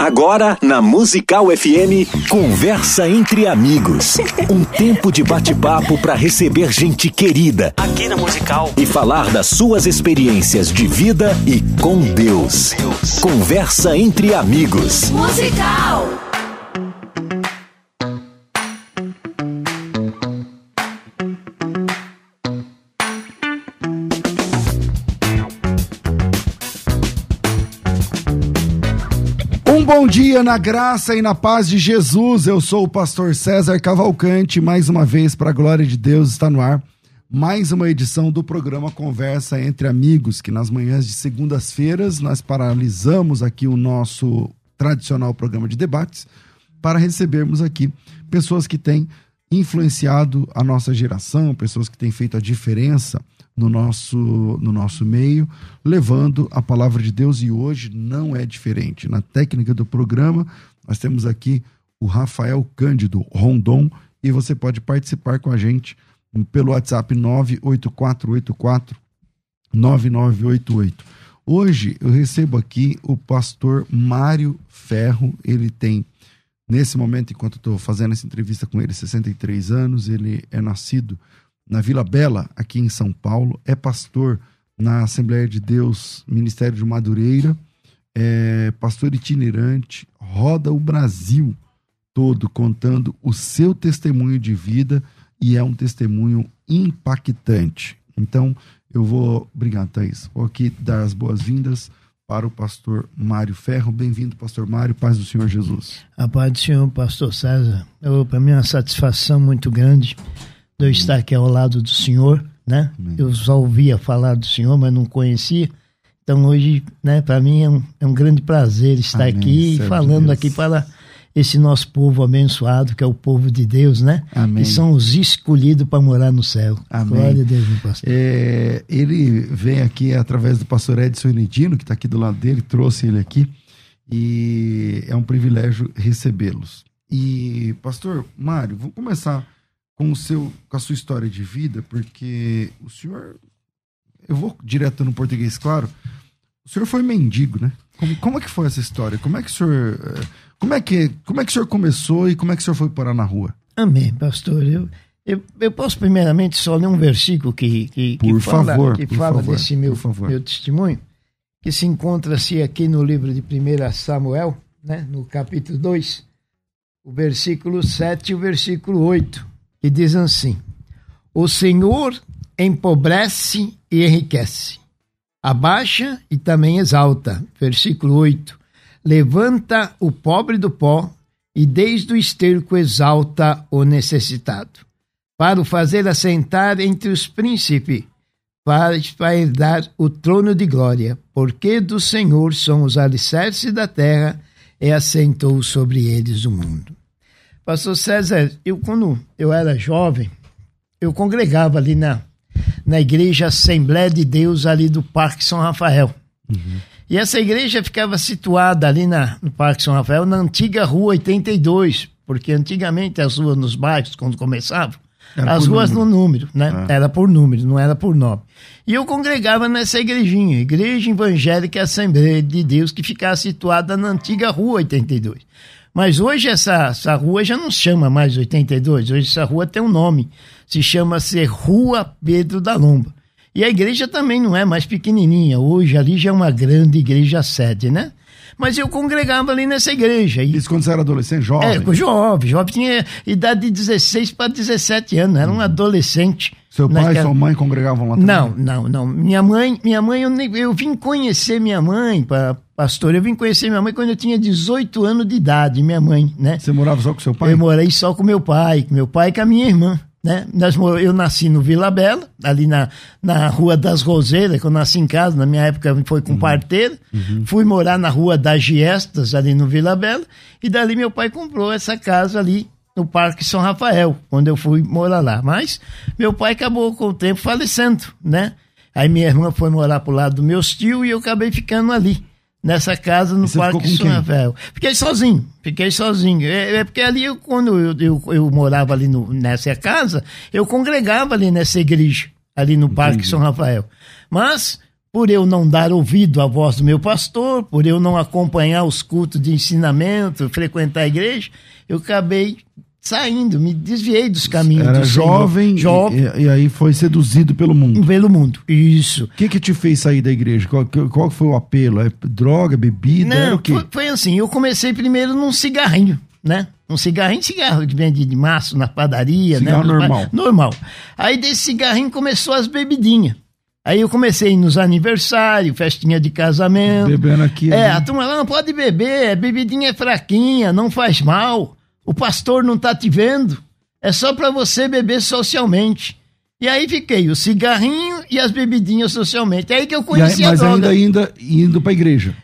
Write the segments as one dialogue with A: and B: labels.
A: Agora, na Musical FM, Conversa entre Amigos. Um tempo de bate-papo para receber gente querida. Aqui na Musical. E falar das suas experiências de vida e com Deus. Conversa entre Amigos.
B: Musical.
C: Dia na graça e na paz de Jesus. Eu sou o pastor César Cavalcante, mais uma vez para a glória de Deus está no ar. Mais uma edição do programa Conversa entre Amigos, que nas manhãs de segundas-feiras nós paralisamos aqui o nosso tradicional programa de debates para recebermos aqui pessoas que têm influenciado a nossa geração, pessoas que têm feito a diferença no nosso, no nosso meio, levando a palavra de Deus e hoje não é diferente. Na técnica do programa, nós temos aqui o Rafael Cândido Rondon e você pode participar com a gente pelo WhatsApp 98484 9988. Hoje eu recebo aqui o pastor Mário Ferro, ele tem nesse momento enquanto estou fazendo essa entrevista com ele 63 anos, ele é nascido na Vila Bela, aqui em São Paulo, é pastor na Assembleia de Deus, Ministério de Madureira, é pastor itinerante, roda o Brasil todo contando o seu testemunho de vida e é um testemunho impactante. Então, eu vou, obrigado, Thaís, vou aqui dar as boas-vindas para o pastor Mário Ferro. Bem-vindo, pastor Mário, paz do Senhor Jesus.
D: A paz do Senhor, pastor César. Para mim é uma satisfação muito grande de eu estar aqui ao lado do senhor, né? Amém. Eu só ouvia falar do senhor, mas não conhecia. Então hoje, né, para mim é um, é um grande prazer estar Amém. aqui e falando Deus. aqui para esse nosso povo abençoado, que é o povo de Deus, né? Amém. Que são os escolhidos para morar no céu.
C: Amém. Glória a Deus, meu pastor. É, ele vem aqui através do pastor Edson Enedino, que está aqui do lado dele, trouxe ele aqui, e é um privilégio recebê-los. E, pastor Mário, vamos começar com o seu com a sua história de vida, porque o senhor eu vou direto no português, claro. O senhor foi mendigo, né? Como, como é que foi essa história? Como é que o senhor eh, como é que como é que o senhor começou e como é que o senhor foi parar na rua?
D: Amém, pastor. Eu eu, eu posso primeiramente só ler um versículo que que,
C: por
D: que
C: fala,
D: favor,
C: que
D: fala
C: favor,
D: desse meu meu testemunho, que se encontra-se aqui no livro de 1 Samuel, né, no capítulo 2, o versículo 7 e o versículo 8 que diz assim: O Senhor empobrece e enriquece, abaixa e também exalta. Versículo 8: Levanta o pobre do pó e desde o esterco exalta o necessitado, para o fazer assentar entre os príncipes, para, para herdar o trono de glória, porque do Senhor são os alicerces da terra e assentou sobre eles o mundo. Pastor César, eu quando eu era jovem, eu congregava ali na, na igreja Assembleia de Deus ali do Parque São Rafael. Uhum. E essa igreja ficava situada ali na, no Parque São Rafael, na antiga Rua 82, porque antigamente as ruas nos bairros, quando começavam, era as ruas número. no número, né? Ah. Era por número, não era por nome. E eu congregava nessa igrejinha, Igreja Evangélica Assembleia de Deus, que ficava situada na antiga Rua 82. Mas hoje essa, essa rua já não se chama mais 82, hoje essa rua tem um nome, se chama-se Rua Pedro da Lomba. E a igreja também não é mais pequenininha, hoje ali já é uma grande igreja sede, né? Mas eu congregava ali nessa igreja.
C: E... Isso quando você era adolescente, jovem?
D: É, jovem, jovem, tinha idade de 16 para 17 anos, era um hum. adolescente.
C: Seu pai e sua mãe congregavam lá também?
D: Não, não, não. Minha mãe, minha mãe eu, eu vim conhecer minha mãe, para pastor, eu vim conhecer minha mãe quando eu tinha 18 anos de idade, minha mãe, né?
C: Você morava só com seu pai?
D: Eu morei só com meu pai, com meu pai e com a minha irmã. Né? Nós, eu nasci no Vila Bela, ali na, na Rua das Roseiras, que eu nasci em casa, na minha época foi com uhum. parteiro. Uhum. Fui morar na Rua das Giestas, ali no Vila Bela, e dali meu pai comprou essa casa ali no Parque São Rafael, quando eu fui morar lá. Mas meu pai acabou com o tempo falecendo, né? Aí minha irmã foi morar pro lado do meu tio e eu acabei ficando ali nessa casa no Parque São Rafael. Fiquei sozinho, fiquei sozinho. É, é porque ali, eu, quando eu, eu, eu, morava ali no, nessa casa, eu congregava ali nessa igreja, ali no Parque Entendi. São Rafael. Mas, por eu não dar ouvido à voz do meu pastor, por eu não acompanhar os cultos de ensinamento, frequentar a igreja, eu acabei saindo, me desviei dos caminhos.
C: Era
D: do
C: jovem, jovem. E, e, aí foi seduzido pelo mundo.
D: Pelo mundo, isso.
C: O que que te fez sair da igreja? Qual, qual foi o apelo? É droga, bebida?
D: Não, foi, foi, assim, eu comecei primeiro num cigarrinho, né? Um cigarrinho, cigarro que vende de maço na padaria,
C: cigarro
D: né?
C: normal.
D: Normal. Aí desse cigarrinho começou as bebidinhas. Aí eu comecei nos aniversários, festinha de casamento.
C: Bebendo aqui.
D: É, ali. a turma lá não pode beber, bebidinha é fraquinha, não faz mal. O pastor não tá te vendo. É só para você beber socialmente. E aí fiquei, o cigarrinho e as bebidinhas socialmente. É aí que eu conheci
C: aí,
D: mas a
C: droga. Mas ainda, ainda indo pra igreja.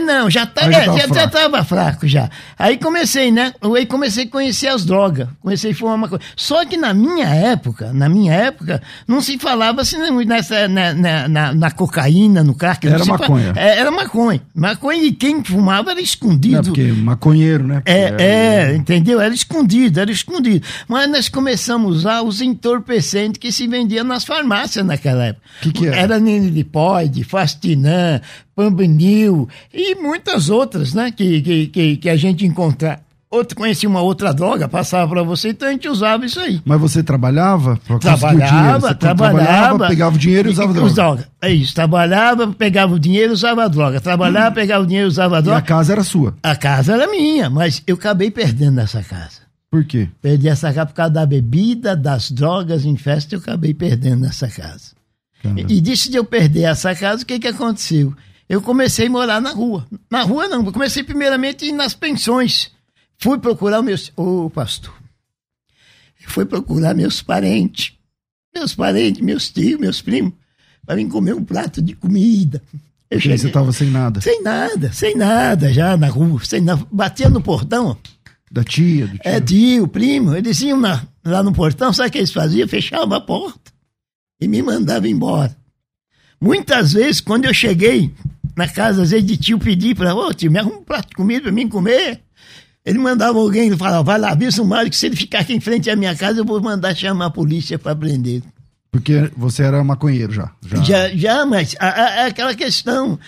D: Não, já, tá, já, é, já, já tava fraco já. Aí comecei, né? Aí comecei a conhecer as drogas. Comecei a fumar uma coisa. Só que na minha época, na minha época, não se falava assim nessa, na, na, na, na cocaína, no crack.
C: Era maconha.
D: É, era maconha. Maconha e quem fumava era escondido. É
C: porque maconheiro, né?
D: É, é, é, entendeu? Era escondido, era escondido. Mas nós começamos a usar os entorpecentes que se vendiam nas farmácias naquela época.
C: O que, que era?
D: Era nilipoide, fastinã, Pambanil e muitas outras, né? Que, que, que, que a gente encontra. Outro conhecia uma outra droga, passava para você, então a gente usava isso aí.
C: Mas você trabalhava?
D: Trabalhava, trabalhava, trabalhava.
C: Pegava o dinheiro e usava droga.
D: droga. É isso, trabalhava, pegava o dinheiro e usava droga. Trabalhava, hum. pegava o dinheiro e usava droga.
C: E a casa era sua?
D: A casa era minha, mas eu acabei perdendo essa casa.
C: Por quê?
D: Perdi essa casa por causa da bebida, das drogas em festa, eu acabei perdendo essa casa. Caramba. E disso de eu perder essa casa, o que que aconteceu? Eu comecei a morar na rua. Na rua não, eu comecei primeiramente nas pensões. Fui procurar meus. Ô, oh, pastor. Fui procurar meus parentes. Meus parentes, meus tios, meus primos, para vir comer um prato de comida.
C: Eu cheguei, você estava sem nada?
D: Sem nada, sem nada, já na rua. Sem nada, batia no portão.
C: Da tia, do
D: tio? É, tio, primo. Eles iam na, lá no portão, sabe o que eles faziam? Fechavam a porta e me mandavam embora. Muitas vezes, quando eu cheguei na casa, às vezes, de tio pedir para, ô tio, me arruma um prato de comida para mim comer. Ele mandava alguém e falava, vai lá, avisa o Mário que se ele ficar aqui em frente à minha casa, eu vou mandar chamar a polícia para prender.
C: Porque você era maconheiro já?
D: Já, já, já mas é aquela questão.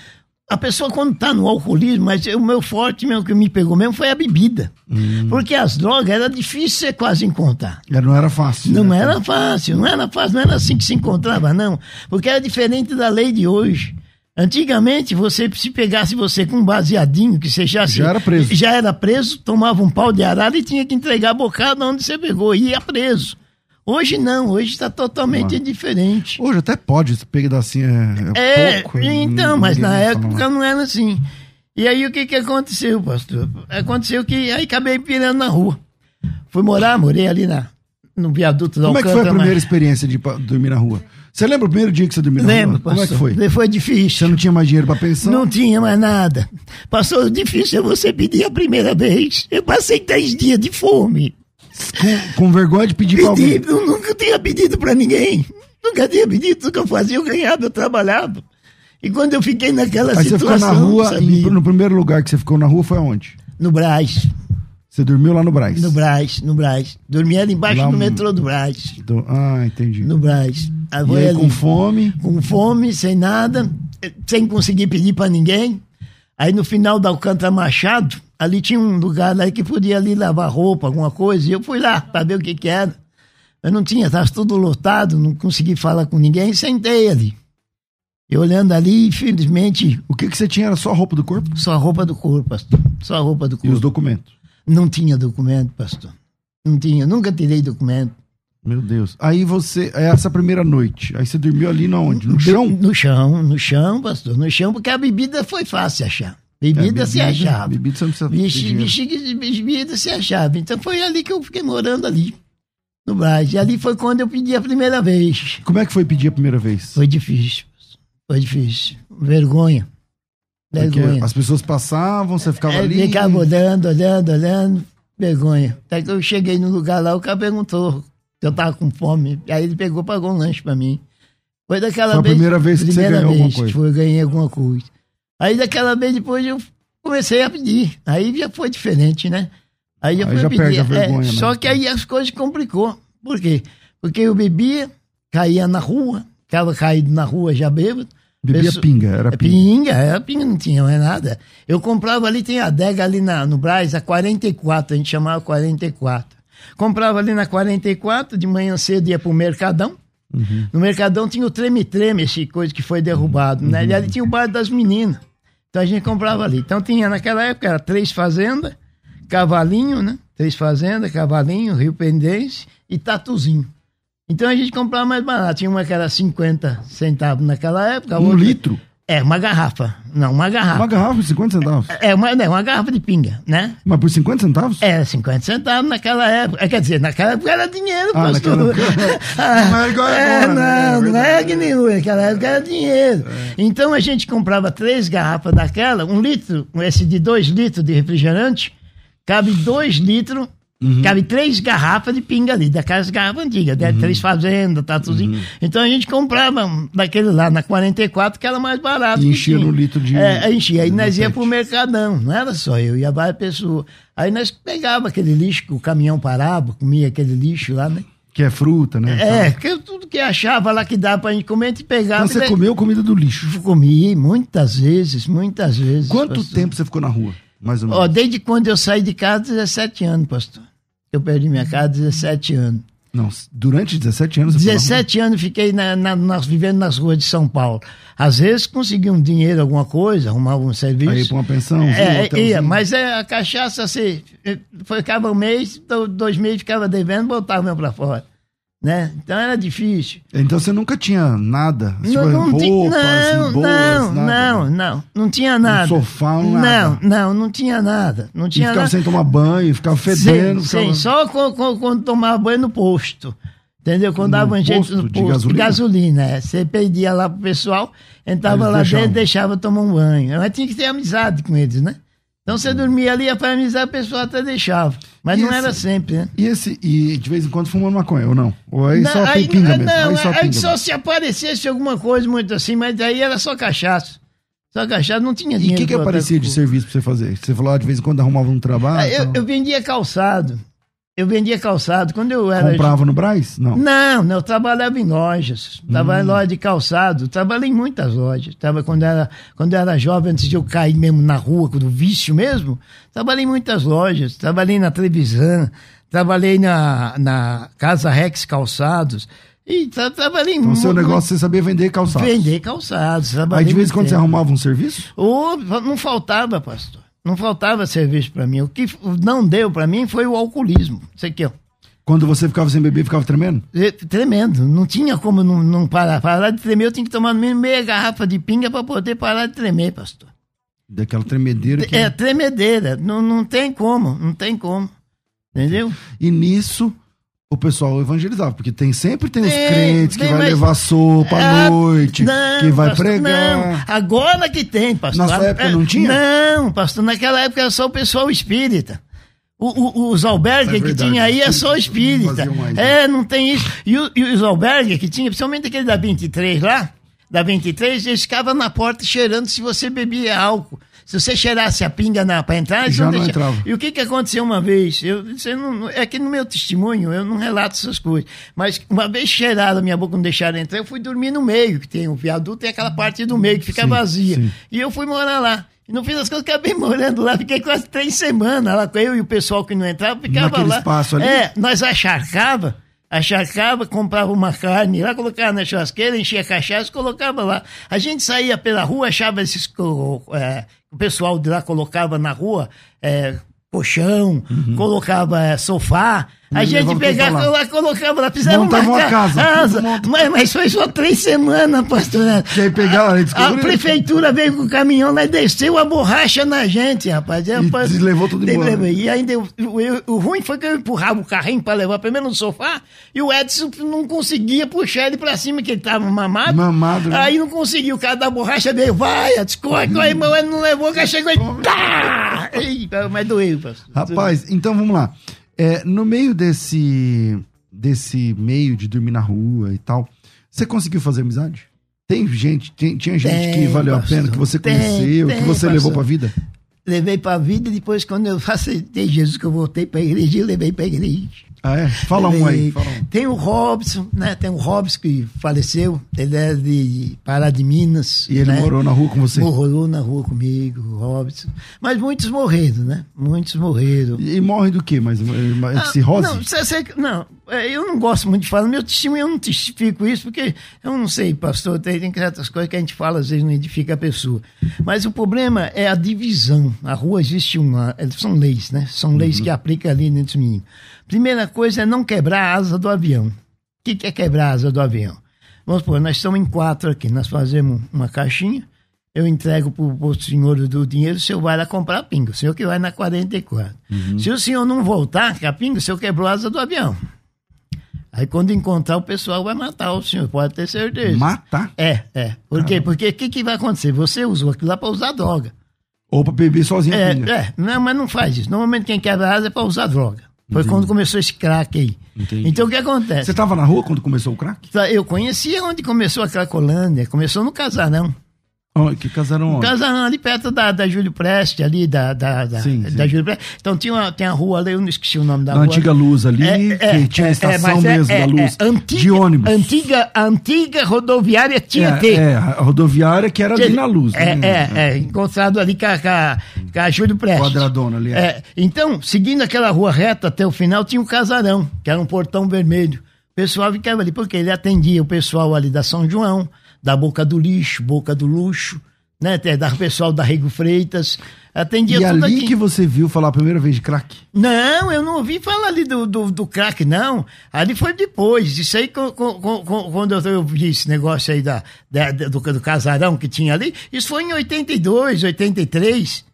D: A pessoa, quando está no alcoolismo, mas o meu forte mesmo que me pegou mesmo foi a bebida. Hum. Porque as drogas era difícil você quase encontrar.
C: Não era fácil.
D: Não né? era fácil, não era fácil, não era assim que se encontrava, não. Porque era diferente da lei de hoje. Antigamente, você se pegasse você com um baseadinho, que você já,
C: já era preso.
D: Já era preso, tomava um pau de arara e tinha que entregar a bocada onde você pegou, e ia preso. Hoje não, hoje está totalmente ah. diferente.
C: Hoje até pode, se pegar assim é,
D: é,
C: é pouco.
D: Então, mas na época não era assim. E aí o que que aconteceu, pastor? Aconteceu que aí acabei pirando na rua. Fui morar, morei ali na, no viaduto da
C: Como Alcântara. Como é que foi a primeira mas... experiência de dormir na rua? Você lembra o primeiro dia que você dormiu na
D: Lembro,
C: Como
D: é
C: que foi?
D: Foi difícil.
C: Você não tinha mais dinheiro para pensar?
D: Não tinha mais nada. Passou difícil você pedir a primeira vez. Eu passei três dias de fome.
C: Com, com vergonha de pedir para alguém?
D: Eu nunca tinha pedido para ninguém. Nunca tinha pedido. Tudo que eu fazia, eu ganhava, eu trabalhava. E quando eu fiquei naquela
C: Aí
D: situação...
C: você ficou na rua, e no primeiro lugar que você ficou na rua foi aonde?
D: No Brás.
C: Você dormiu lá no Braz?
D: No Braz, no Braz. Dormia ali embaixo lá do metrô do Braz.
C: Do... Ah, entendi.
D: No Braz.
C: Aí e aí, ali, com fome?
D: Com fome, sem nada, sem conseguir pedir para ninguém. Aí no final da Alcântara Machado, ali tinha um lugar aí que podia ali lavar roupa, alguma coisa. E eu fui lá para ver o que que era. Eu não tinha, estava tudo lotado, não consegui falar com ninguém, sentei ali. E olhando ali, infelizmente.
C: O que, que você tinha? Era só a roupa do corpo?
D: Só a roupa do corpo, pastor. Só a roupa do corpo.
C: E os documentos?
D: Não tinha documento, pastor. Não tinha, nunca tirei documento.
C: Meu Deus. Aí você, é essa primeira noite, aí você dormiu ali na onde? No chão?
D: No chão, no chão, pastor, no chão, porque a bebida foi fácil achar. Bebida, é, bebida se achava.
C: Bebida você não precisa
D: Bexiga, bebida se achava. Então foi ali que eu fiquei morando ali, no Brás. E ali foi quando eu pedi a primeira vez.
C: Como é que foi pedir a primeira vez?
D: Foi difícil. Foi difícil. Vergonha.
C: Vergonha. as pessoas passavam, você ficava é, ali.
D: Ficava olhando, olhando, olhando. Vergonha. Até que eu cheguei no lugar lá, o cara perguntou eu tava com fome. Aí ele pegou, pagou um lanche pra mim. Foi daquela
C: foi
D: vez.
C: a primeira vez que primeira você ganhou vez alguma coisa.
D: Foi, eu ganhei alguma coisa. Aí daquela vez depois eu comecei a pedir. Aí já foi diferente, né? Aí,
C: aí já perde a vergonha.
D: É, só que aí as coisas complicou. Por quê? Porque eu bebia, caía na rua, ficava caído na rua já bêbado.
C: Bebia pinga, era
D: pinga. Pinga, era pinga, não tinha mais nada. Eu comprava ali, tem a adega ali na, no Braz, a 44, a gente chamava 44. Comprava ali na 44, de manhã cedo ia pro Mercadão. Uhum. No Mercadão tinha o treme-treme, esse coisa que foi derrubado, né? Uhum. E ali tinha o bar das meninas. Então a gente comprava ali. Então tinha naquela época, era três fazendas, cavalinho, né? Três fazendas, cavalinho, Rio Pendência e tatuzinho. Então a gente comprava mais barato. Tinha uma que era 50 centavos naquela época.
C: Um outra... litro?
D: É, uma garrafa. Não, uma garrafa.
C: Uma garrafa por 50 centavos?
D: É, uma, não, uma garrafa de pinga, né?
C: Mas por 50 centavos?
D: É, 50 centavos naquela época. É, quer dizer, naquela época era dinheiro,
C: ah, naquela época...
D: não é igual é, agora, né? Não, é não é que nem hoje. Naquela época era dinheiro. É. Então a gente comprava três garrafas daquela, um litro, esse de dois litros de refrigerante, cabe dois litros Uhum. Cabe três garrafas de pinga ali, daquelas garrafas antigas, né? uhum. três fazendas, tá tudo uhum. Então a gente comprava daquele lá na 44, que era mais barato.
C: E enchia no litro de.
D: É, enchia. Aí nós ia pro mercadão, não era só eu, ia várias pessoas. Aí nós pegava aquele lixo que o caminhão parava, comia aquele lixo lá, né?
C: Que é fruta, né?
D: É, que tudo que achava lá que dava pra gente comer, a gente pegava.
C: Então você comeu comida do lixo?
D: Comi, muitas vezes, muitas vezes.
C: Quanto pastor. tempo você ficou na rua? Mais ou menos?
D: Ó, desde quando eu saí de casa, 17 anos, pastor. Eu perdi minha casa 17 anos.
C: Não, durante 17 anos?
D: 17 anos fiquei na, na, na, vivendo nas ruas de São Paulo. Às vezes conseguia um dinheiro, alguma coisa, arrumava um serviço. Aí
C: para uma pensão?
D: É, ia, mas é, a cachaça, assim, ficava um mês, dois meses ficava devendo, botava para fora né? Então era difícil.
C: Então você nunca tinha nada?
D: Não, não, roupas, não, boas, não, nada, não, não, não tinha nada.
C: Um sofá,
D: um
C: nada.
D: Não, não, não tinha nada. Não tinha e
C: ficava
D: nada.
C: sem tomar banho, ficava fedendo.
D: Sim, ficava... sim só quando, quando, quando, tomava banho no posto. Entendeu? Quando no dava
C: jeito no posto de gasolina.
D: De gasolina é. Você pedia lá pro pessoal, entrava lá deixavam. dentro deixava tomar um banho. Mas tinha que ter amizade com eles, né? Então você dormia ali, para amizar, a pessoa até deixava. Mas e não esse, era sempre, né?
C: E, esse, e de vez em quando fumando maconha, ou não? Ou aí não, só aí, pinga mesmo?
D: Não,
C: aí só,
D: aí só se aparecesse alguma coisa muito assim, mas aí era só cachaça. Só cachaça, não tinha dinheiro.
C: E o que, que aparecia de serviço pra você fazer? Você falou, ah, de vez em quando arrumava um trabalho?
D: Ah, eu, eu vendia calçado. Eu vendia calçado. Quando eu era.
C: Comprava no Braz? Não.
D: Não, não, eu trabalhava em lojas. Trabalhava hum. em loja de calçado. Trabalhei em muitas lojas. Tava, quando, era, quando era jovem, antes de eu cair mesmo na rua, do vício mesmo, trabalhei em muitas lojas. Trabalhei na televisão, trabalhei na, na Casa Rex Calçados. E tra trabalhei
C: então, muito. seu negócio você sabia vender calçados?
D: Vender calçados.
C: Aí de vez em quando tempo. você arrumava um serviço?
D: Oh, não faltava, pastor. Não faltava serviço para mim. O que não deu para mim foi o alcoolismo. Sei que.
C: Quando você ficava sem beber, ficava tremendo?
D: Tremendo. Não tinha como não, não parar. Parar de tremer, eu tinha que tomar no mínimo meia garrafa de pinga para poder parar de tremer, pastor.
C: Daquela tremedeira que...
D: É, tremedeira. Não, não tem como, não tem como. Entendeu?
C: E nisso, o pessoal evangelizava, porque tem sempre tem, os crentes que vai levar sopa à é, noite, não, que vai pastor, pregar.
D: Não, agora que tem, pastor.
C: Na sua época não tinha?
D: Não, pastor, naquela época era só o pessoal espírita. O, o, os albergues é que tinha aí é só espírita. Mais, né? é, não tem isso. E, o, e os albergues que tinha, principalmente aquele da 23 lá, da 23, eles ficavam na porta cheirando se você bebia álcool. Se você cheirasse a pinga na, pra entrar,
C: Já
D: não,
C: não entrava.
D: E o que, que aconteceu uma vez? Eu, não, é que no meu testemunho eu não relato essas coisas. Mas uma vez cheiraram a minha boca, não deixaram entrar, eu fui dormir no meio, que tem o viaduto, tem aquela parte do meio que fica sim, vazia. Sim. E eu fui morar lá. E no fim das contas, acabei morando lá, fiquei quase três semanas lá com eu e o pessoal que não entrava, ficava
C: Naquele
D: lá.
C: espaço ali?
D: É, nós acharcava acharcava, comprava uma carne lá, colocava na churrasqueira, enchia cachaça, colocava lá. A gente saía pela rua, achava esses é, o pessoal de lá colocava na rua é, colchão, uhum. colocava é, sofá. A gente pegava lá. colocava lá, fizemos
C: uma, uma casa. casa.
D: Mas, mas foi só três semanas, pastor.
C: Que aí pegaram,
D: a, a prefeitura veio com o caminhão lá e desceu a borracha na gente, rapaz. E,
C: rapaz, levou tudo embora.
D: E ainda, o, o, o, ruim foi que eu empurrava o carrinho para levar primeiro no sofá e o Edson não conseguia puxar ele para cima, que ele tava mamado.
C: Mamado.
D: Né? Aí não conseguiu, o cara da borracha veio, vai, descorre, corre, mas ele não levou, o cara chegou e tá! Mas doeu, pastor.
C: Rapaz, então vamos lá. É, no meio desse, desse meio de dormir na rua e tal, você conseguiu fazer amizade? Tem gente, tem, tinha gente tem, que valeu pastor, a pena, que você tem, conheceu, que você pastor. levou pra vida?
D: Levei pra vida e depois, quando eu aceitei Jesus, que eu voltei pra igreja, eu levei pra igreja.
C: Ah, é? Fala um aí. Fala um.
D: Tem o Robson, né? Tem o Robson que faleceu. Ele é de Pará de Minas.
C: E ele
D: né?
C: morou na rua com você?
D: Morou na rua comigo, o Robson. Mas muitos morreram, né? Muitos morreram.
C: E, e morrem do quê? Mas, mas ah, cirrose?
D: Não, cê, cê, não, eu não gosto muito de falar. Meu testemunho, eu não testifico isso, porque eu não sei, pastor, tem, tem certas coisas que a gente fala, às vezes não edifica a pessoa. Mas o problema é a divisão. A rua existe uma. São leis, né? São leis uhum. que aplicam ali nesse mínimo. Primeira coisa é não quebrar a asa do avião. O que, que é quebrar a asa do avião? Vamos supor, nós estamos em quatro aqui, nós fazemos uma caixinha, eu entrego para o senhor do dinheiro, o senhor vai lá comprar a pinga, o senhor que vai na 44. Uhum. Se o senhor não voltar com a pinga, o senhor quebrou a asa do avião. Aí quando encontrar, o pessoal vai matar o senhor, pode ter certeza.
C: Matar?
D: É, é. Por quê? Porque o que, que vai acontecer? Você usou aquilo lá para usar droga.
C: Ou para beber sozinho.
D: É, é, não, mas não faz isso. Normalmente quem quebra asa é para usar droga. Foi Entendi. quando começou esse crack aí. Entendi. Então o que acontece?
C: Você estava na rua quando começou o crack?
D: Eu conhecia onde começou a Cracolândia. Começou no Casarão.
C: Oh, que casarão onde?
D: Casarão ali perto da, da Júlio Preste, ali da, da, da, sim, da sim. Júlio Preste. Então tinha, uma, tem a rua ali, eu não esqueci o nome da
C: na
D: rua.
C: antiga luz ali, é, que é, tinha a é, estação é, mesmo da luz. Antiga, de ônibus.
D: Antiga, antiga rodoviária Tietê.
C: É, a rodoviária que era ali na luz.
D: É, né? é, é, encontrado ali com a, com a Júlio Preste.
C: Quadradona ali.
D: É. então, seguindo aquela rua reta até o final, tinha um casarão, que era um portão vermelho. O pessoal ficava ali, porque ele atendia o pessoal ali da São João, da Boca do Lixo, Boca do Luxo né? Da pessoal da Rego Freitas. Atendia
C: e tudo ali aqui. que você viu falar a primeira vez de crack?
D: Não, eu não ouvi falar ali do, do, do crack, não. Ali foi depois. Isso aí, quando eu vi esse negócio aí da, da do, do casarão que tinha ali, isso foi em 82, 83.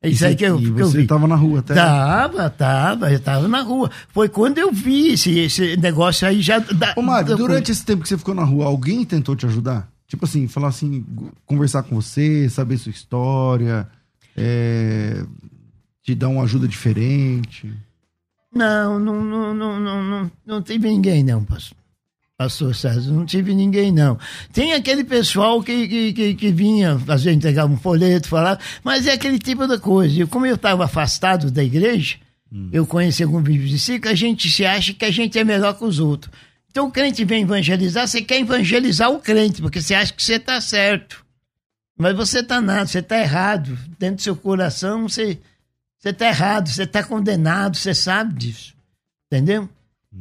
D: É isso aí que eu,
C: e
D: que eu
C: você estava na rua até?
D: Tava, tava, eu tava na rua. Foi quando eu vi esse, esse negócio aí já. Da,
C: Ô, Mário, durante esse tempo que você ficou na rua, alguém tentou te ajudar? Tipo assim, falar assim, conversar com você, saber sua história, é, te dar uma ajuda diferente.
D: Não, não, não, não, não, não, não tive ninguém não, pastor. Pastor César, não tive ninguém não. Tem aquele pessoal que, que, que, que vinha fazer, entregar um folheto, falar, mas é aquele tipo de coisa. E como eu estava afastado da igreja, hum. eu conheci alguns vídeos de si, que a gente se acha que a gente é melhor que os outros. Então o crente vem evangelizar, você quer evangelizar o crente, porque você acha que você está certo. Mas você está nada, você está errado. Dentro do seu coração, você está errado, você está condenado, você sabe disso. Entendeu?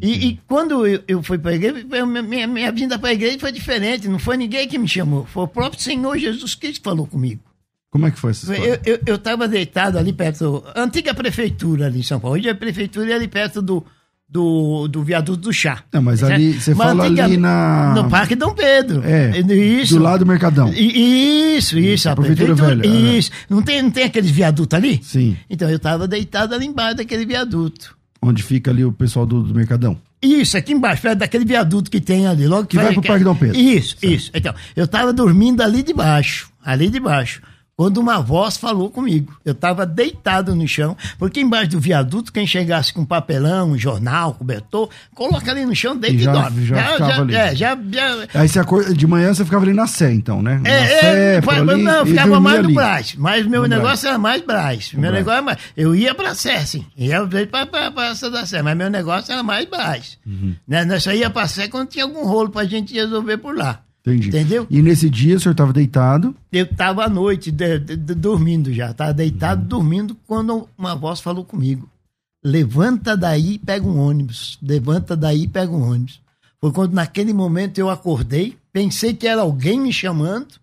D: E, e, quando eu, eu fui para a igreja, minha, minha vinda para a igreja foi diferente. Não foi ninguém que me chamou, foi o próprio Senhor Jesus Cristo que falou comigo.
C: Como é que foi essa
D: história? Eu estava deitado ali perto, antiga prefeitura ali em São Paulo. Hoje a prefeitura é ali perto do, do, do viaduto do chá.
C: Não, mas ali, você mas fala ali na...
D: No Parque Dom Pedro.
C: É, isso. do lado do Mercadão.
D: Isso, isso.
C: A, a prefeitura, prefeitura
D: velha. Isso. É. Não, tem, não tem aqueles viadutos ali?
C: Sim.
D: Então eu tava deitado ali embaixo daquele viaduto.
C: Onde fica ali o pessoal do, do Mercadão?
D: Isso, aqui embaixo, perto daquele viaduto que tem ali. Logo
C: que, que vai, pro Parque Dom Pedro.
D: Isso, certo. isso. Então, eu tava dormindo ali de baixo, ali de baixo quando uma voz falou comigo. Eu estava deitado no chão, porque embaixo do viaduto, quem chegasse com papelão, um jornal, cobertor, coloca ali no chão, deita e,
C: já,
D: e dorme.
C: Já, já, ficava
D: já,
C: ali.
D: É, já, já...
C: Aí você acorda, de manhã você ficava ali na Sé, então, né? Na
D: é, Sé, é, ali, não, eu ficava mais no Brás, mas meu no negócio Brás. era mais Brás. Meu negócio era mais... Eu ia pra Sé, sim. Ia pra, pra, pra essa da Sé, mas meu negócio era mais Brás. Uhum. Né? Nós só ia pra Sé quando tinha algum rolo pra gente resolver por lá.
C: Entendi.
D: Entendeu?
C: E nesse dia o senhor estava deitado?
D: Eu estava à noite, de, de, de, dormindo já. Estava deitado, uhum. dormindo, quando uma voz falou comigo. Levanta daí e pega um ônibus. Levanta daí e pega um ônibus. Foi quando naquele momento eu acordei, pensei que era alguém me chamando.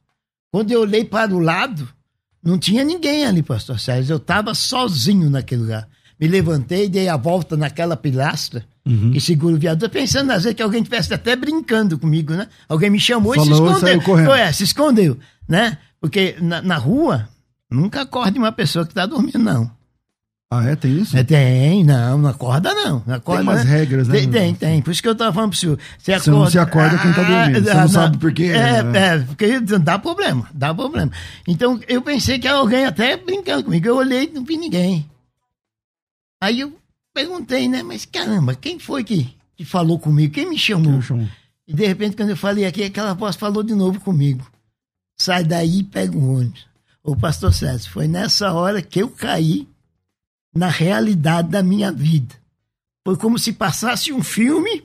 D: Quando eu olhei para o lado, não tinha ninguém ali, pastor Sérgio. Eu estava sozinho naquele lugar. Me levantei, dei a volta naquela pilastra uhum. que segura o viaduto, pensando às vezes que alguém estivesse até brincando comigo, né? Alguém me chamou Falou, e se escondeu. Correndo. É, se escondeu, né? Porque na, na rua, nunca acorde uma pessoa que está dormindo, não.
C: Ah, é? Tem isso?
D: É, tem, não, não acorda não. não acorda,
C: tem umas
D: né?
C: regras, né?
D: Tem, tem, tem. Por isso que eu tava falando pro senhor.
C: Você acorda, não se acorda quem tá ah, dormindo. Você ah, não, não sabe por quê.
D: É, né? é, porque dá problema, dá problema. Então eu pensei que alguém até brincando comigo. Eu olhei e não vi ninguém. Aí eu perguntei, né? Mas caramba, quem foi que, que falou comigo? Quem me chamou? Quem e de repente, quando eu falei aqui, aquela voz falou de novo comigo. Sai daí e pega um ônibus. Ô, pastor César, foi nessa hora que eu caí na realidade da minha vida. Foi como se passasse um filme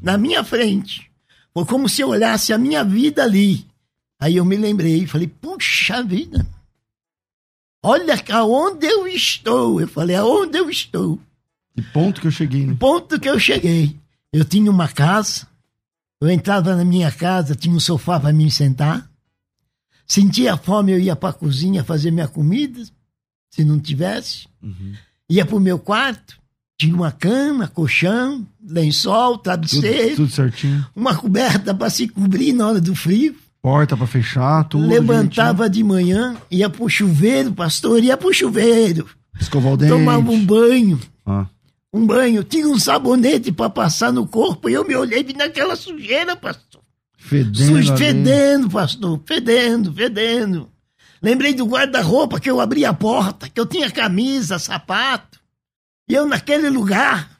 D: na minha frente. Foi como se eu olhasse a minha vida ali. Aí eu me lembrei, falei, puxa vida. Olha aonde eu estou. Eu falei, aonde eu estou.
C: Que ponto que eu cheguei, né?
D: Ponto que eu cheguei. Eu tinha uma casa. Eu entrava na minha casa, tinha um sofá para me sentar. Sentia fome, eu ia para a cozinha fazer minha comida, se não tivesse. Uhum. Ia para o meu quarto, tinha uma cama, colchão, lençol, travesseiro.
C: Tudo, tudo certinho.
D: Uma coberta para se cobrir na hora do frio.
C: Porta para fechar, tudo.
D: Levantava direitinho. de manhã, ia pro chuveiro, pastor, ia pro chuveiro.
C: Escovar o dente.
D: Tomava um banho. Ah. Um banho. Tinha um sabonete para passar no corpo e eu me olhei vi naquela sujeira, pastor.
C: Fedendo.
D: Suj, fedendo, pastor. Fedendo, fedendo. Lembrei do guarda-roupa que eu abri a porta, que eu tinha camisa, sapato. E eu naquele lugar.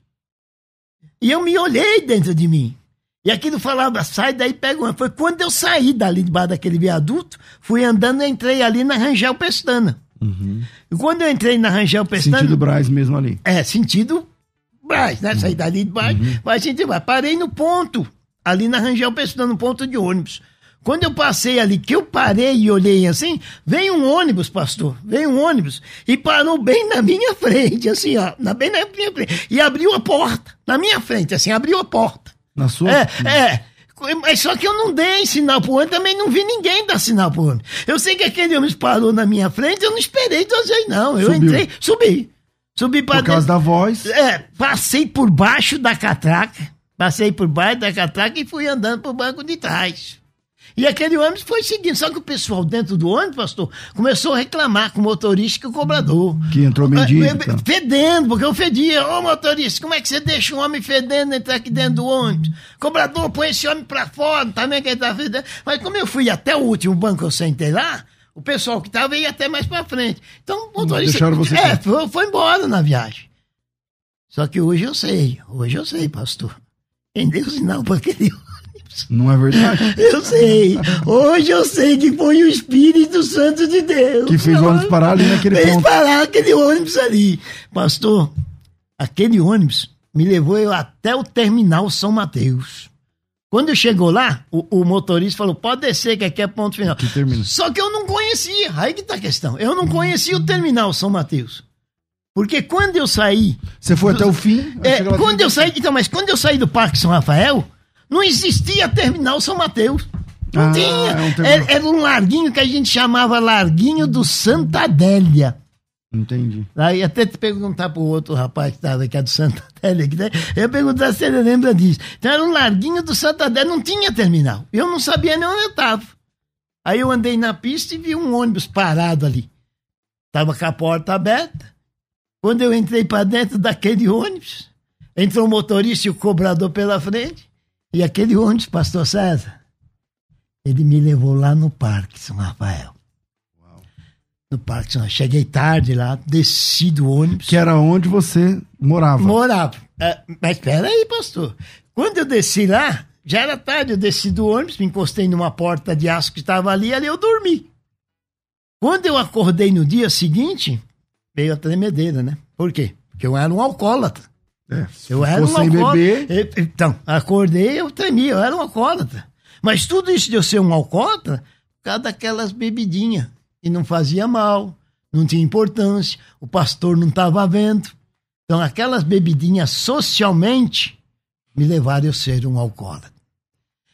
D: E eu me olhei dentro de mim. E aquilo falava, sai daí, pega uma. Foi quando eu saí dali debaixo daquele viaduto, fui andando e entrei ali na Rangel Pestana. Uhum. E quando eu entrei na Rangel Pestana.
C: Sentido Braz mesmo ali.
D: É, sentido Braz, né? Uhum. Saí dali de baixo, uhum. vai sentido Braz. Parei no ponto, ali na Rangel Pestana, no ponto de ônibus. Quando eu passei ali, que eu parei e olhei assim, veio um ônibus, pastor, veio um ônibus e parou bem na minha frente, assim, ó, na, bem na minha frente, e abriu a porta, na minha frente, assim, abriu a porta.
C: Na sua?
D: É, é. Mas só que eu não dei sinal pro ônibus, também não vi ninguém dar sinal pro ônibus. Eu sei que aquele homem parou na minha frente, eu não esperei dizer não. Eu Subiu. entrei, subi. Subi
C: para Por causa dentro. da voz?
D: É, passei por baixo da catraca, passei por baixo da catraca e fui andando pro banco de trás. E aquele ônibus foi seguindo. Só que o pessoal dentro do ônibus, pastor, começou a reclamar com o motorista e o cobrador.
C: Que entrou mendigo. Então.
D: Fedendo, porque eu fedia. Ô motorista, como é que você deixa um homem fedendo entrar aqui dentro do ônibus? Cobrador, põe esse homem pra fora, também que ele tá fedendo. Mas como eu fui até o último banco que eu sentei lá, o pessoal que tava ia até mais pra frente. Então o motorista.
C: Deixaram você
D: é, foi, foi embora na viagem. Só que hoje eu sei, hoje eu sei, pastor. Quem deu sinal para aquele
C: não é verdade?
D: Eu sei. Hoje eu sei que foi o Espírito Santo de Deus.
C: Que fez o ônibus parar ali naquele
D: fez
C: ponto.
D: Fez parar aquele ônibus ali. Pastor, aquele ônibus me levou eu até o terminal São Mateus. Quando chegou lá, o, o, motorista falou: pode descer, que aqui é ponto final.
C: Que termina.
D: Só que eu não conhecia. Aí que tá a questão. Eu não conhecia o terminal São Mateus. Porque quando eu saí.
C: Você foi do, até o fim?
D: É, quando eu saí. Então, mas quando eu saí do Parque São Rafael, não existia terminal São Mateus. Não ah, tinha. É um era, era, um larguinho que a gente chamava Larguinho do Santa Adélia.
C: Entendi.
D: Aí até te perguntar pro outro rapaz que estava aqui, é do Santa Adélia, que, né? eu perguntar se ele lembra disso. Então era um larguinho do Santa Adélia, não tinha terminal. Eu não sabia nem onde eu estava. Aí eu andei na pista e vi um ônibus parado ali. Tava com a porta aberta. Quando eu entrei para dentro daquele ônibus, entrou o motorista e o cobrador pela frente. E aquele ônibus, pastor César, ele me levou lá no Parque São Rafael. Uau. No Parque São Rafael. Cheguei tarde lá, desci do ônibus.
C: Que era onde você morava?
D: Morava. É, mas espera aí, pastor. Quando eu desci lá, já era tarde, eu desci do ônibus, me encostei numa porta de aço que estava ali, ali eu dormi. Quando eu acordei no dia seguinte, veio a tremedeira, né? Por quê? Porque eu era um alcoólatra.
C: É, eu era um alcoólatra.
D: Então, acordei, eu tremia, eu era um alcoólatra. Mas tudo isso de eu ser um alcoólatra, por causa daquelas bebidinhas. E não fazia mal, não tinha importância, o pastor não estava vendo. Então, aquelas bebidinhas socialmente me levaram a ser um alcoólatra.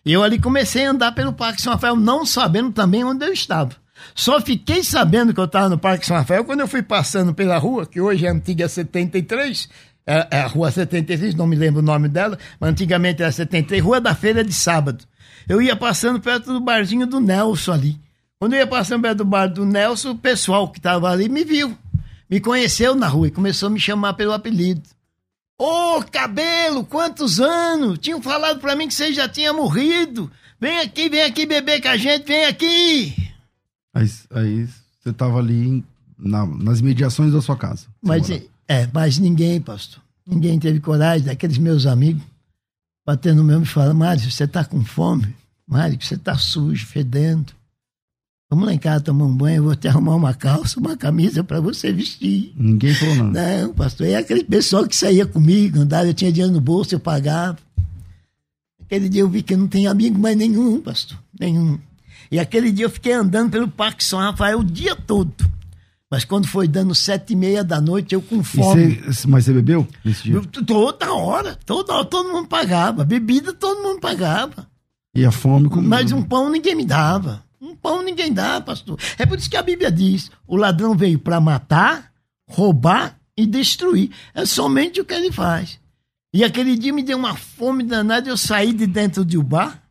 D: E eu ali comecei a andar pelo Parque São Rafael, não sabendo também onde eu estava. Só fiquei sabendo que eu estava no Parque São Rafael quando eu fui passando pela rua, que hoje é a antiga 73, é, é a Rua 73, não me lembro o nome dela, mas antigamente era 73, Rua da Feira de Sábado. Eu ia passando perto do barzinho do Nelson ali. Quando eu ia passando perto do bar do Nelson, o pessoal que estava ali me viu, me conheceu na rua e começou a me chamar pelo apelido. Ô, oh, cabelo, quantos anos? Tinham falado para mim que você já tinha morrido. Vem aqui, vem aqui beber com a gente, vem aqui.
C: Aí, aí você tava ali na, nas mediações da sua casa.
D: Mas, é, mas ninguém, pastor. Ninguém teve coragem, daqueles meus amigos, batendo no meu e falando, Mário, você tá com fome? Mário, você tá sujo, fedendo. Vamos lá em casa tomar um banho, eu vou te arrumar uma calça, uma camisa para você vestir.
C: Ninguém falou nada.
D: Não, pastor, é aquele pessoal que saía comigo, andava, eu tinha dinheiro no bolso, eu pagava. Aquele dia eu vi que não tem amigo mais nenhum, pastor, nenhum. E aquele dia eu fiquei andando pelo Parque São Rafael o dia todo. Mas quando foi dando sete e meia da noite, eu com fome.
C: Cê, mas você bebeu nesse dia?
D: Toda hora, toda hora, todo mundo pagava. Bebida, todo mundo pagava.
C: E a fome como.
D: Mas um pão ninguém me dava. Um pão ninguém dá, pastor. É por isso que a Bíblia diz: o ladrão veio para matar, roubar e destruir. É somente o que ele faz. E aquele dia me deu uma fome danada, eu saí de dentro de um bar,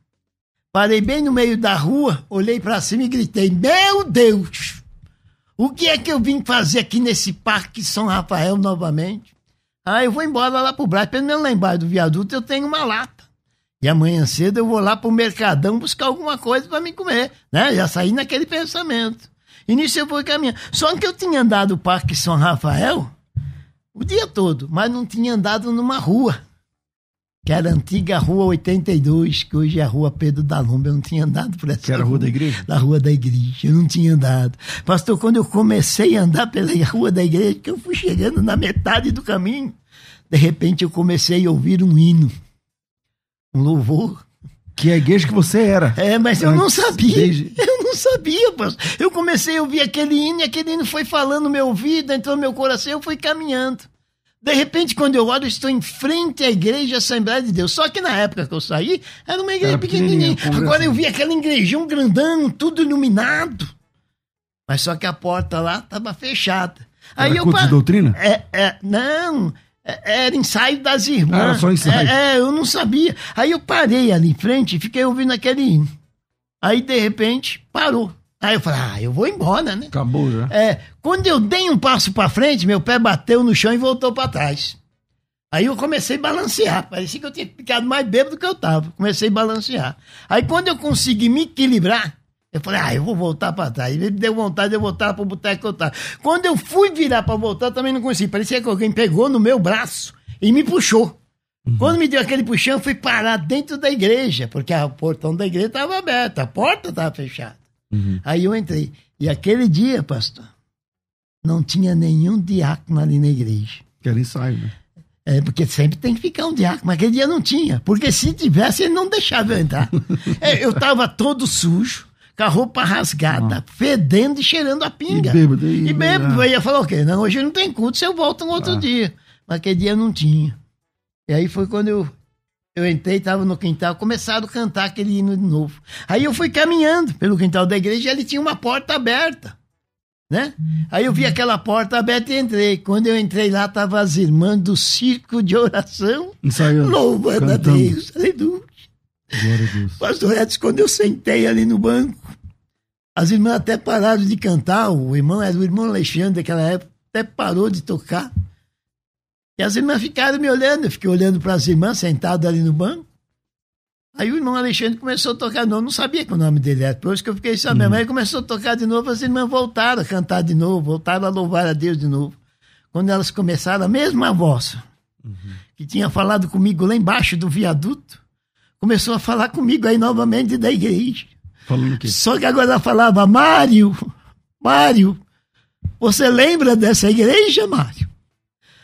D: parei bem no meio da rua, olhei para cima e gritei: Meu Deus! O que é que eu vim fazer aqui nesse Parque São Rafael novamente? Ah, eu vou embora lá pro Brás, pelo menos lá embaixo do viaduto eu tenho uma lata. E amanhã cedo eu vou lá pro Mercadão buscar alguma coisa para me comer, né? Já saí naquele pensamento. E nisso eu fui caminhando. Só que eu tinha andado o Parque São Rafael o dia todo, mas não tinha andado numa rua que era a antiga Rua 82, que hoje é a Rua Pedro da Lomba. Eu não tinha andado por essa
C: Que era a Rua da Igreja?
D: Da Rua da Igreja. Eu não tinha andado. Pastor, quando eu comecei a andar pela Rua da Igreja, que eu fui chegando na metade do caminho, de repente eu comecei a ouvir um hino, um louvor.
C: Que é a igreja que você era.
D: É, mas eu não sabia. Desde... Eu não sabia, pastor. Eu comecei a ouvir aquele hino e aquele hino foi falando no meu ouvido, entrou no meu coração e eu fui caminhando. De repente, quando eu olho, eu estou em frente à igreja Assembleia de Deus. Só que na época que eu saí, era uma igreja era pequenininha. Agora eu vi aquela igrejão grandão, tudo iluminado. Mas só que a porta lá estava fechada.
C: Era Aí eu de doutrina?
D: É, é, não, é, era ensaio das irmãs.
C: era só ensaio.
D: É, é, eu não sabia. Aí eu parei ali em frente e fiquei ouvindo aquele hino. Aí, de repente, parou. Aí eu falei, ah, eu vou embora, né?
C: Acabou já.
D: É, quando eu dei um passo para frente, meu pé bateu no chão e voltou para trás. Aí eu comecei a balancear. Parecia que eu tinha ficado mais bêbado do que eu tava. Comecei a balancear. Aí quando eu consegui me equilibrar, eu falei, ah, eu vou voltar para trás. Ele me deu vontade de eu voltar pro boteco que eu tava. Quando eu fui virar para voltar, também não consegui. Parecia que alguém pegou no meu braço e me puxou. Uhum. Quando me deu aquele puxão, eu fui parar dentro da igreja, porque o portão da igreja estava aberto, a porta estava fechada. Uhum. Aí eu entrei. E aquele dia, pastor, não tinha nenhum diácono ali na igreja.
C: Que era ensaio, né?
D: É, porque sempre tem que ficar um diácono, mas aquele dia não tinha. Porque se tivesse, ele não deixava eu entrar. é, eu estava todo sujo, com a roupa rasgada, ah. fedendo e cheirando a pinga.
C: E bêbado.
D: E, e bêbado. Aí ia falar o quê? Não, hoje não tem culto, se eu volto um outro ah. dia. Mas aquele dia não tinha. E aí foi quando eu eu entrei, estava no quintal, começaram a cantar aquele hino de novo. Aí eu fui caminhando pelo quintal da igreja e ele tinha uma porta aberta. Né? Aí eu vi aquela porta aberta e entrei. Quando eu entrei lá, estavam as irmãs do circo de oração.
C: Ensaiando.
D: Louvando a Deus. Aleluia. Glória a Deus. Pastor Edson, quando eu sentei ali no banco, as irmãs até pararam de cantar. O irmão era o irmão Alexandre daquela época, até parou de tocar. E as irmãs ficaram me olhando, eu fiquei olhando para as irmãs sentadas ali no banco. Aí o irmão Alexandre começou a tocar de novo, não sabia que o nome dele era, por isso que eu fiquei sabendo. Uhum. Ele começou a tocar de novo, as irmãs voltaram a cantar de novo, voltaram a louvar a Deus de novo. Quando elas começaram, a mesma voz uhum. que tinha falado comigo lá embaixo do viaduto, começou a falar comigo aí novamente da igreja.
C: Falando?
D: Só que agora ela falava, Mário, Mário, você lembra dessa igreja, Mário?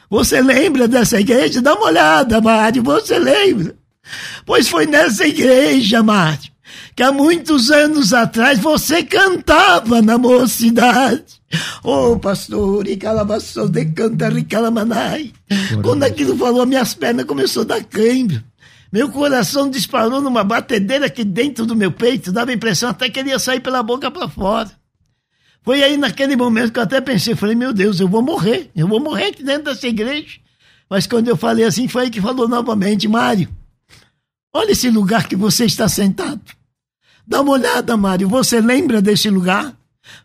D: Você lembra dessa igreja? Dá uma olhada, Mário, você lembra? Pois foi nessa igreja, Mário, que há muitos anos atrás você cantava na mocidade. Oh, pastor, calabaçou de canta ricalamanai. Quando aquilo falou, minhas pernas começou a dar câimbra. Meu coração disparou numa batedeira aqui dentro do meu peito, dava a impressão até que ele ia sair pela boca para fora. Foi aí naquele momento que eu até pensei, falei, meu Deus, eu vou morrer, eu vou morrer aqui dentro dessa igreja. Mas quando eu falei assim, foi aí que falou novamente, Mário, olha esse lugar que você está sentado. Dá uma olhada, Mário, você lembra desse lugar?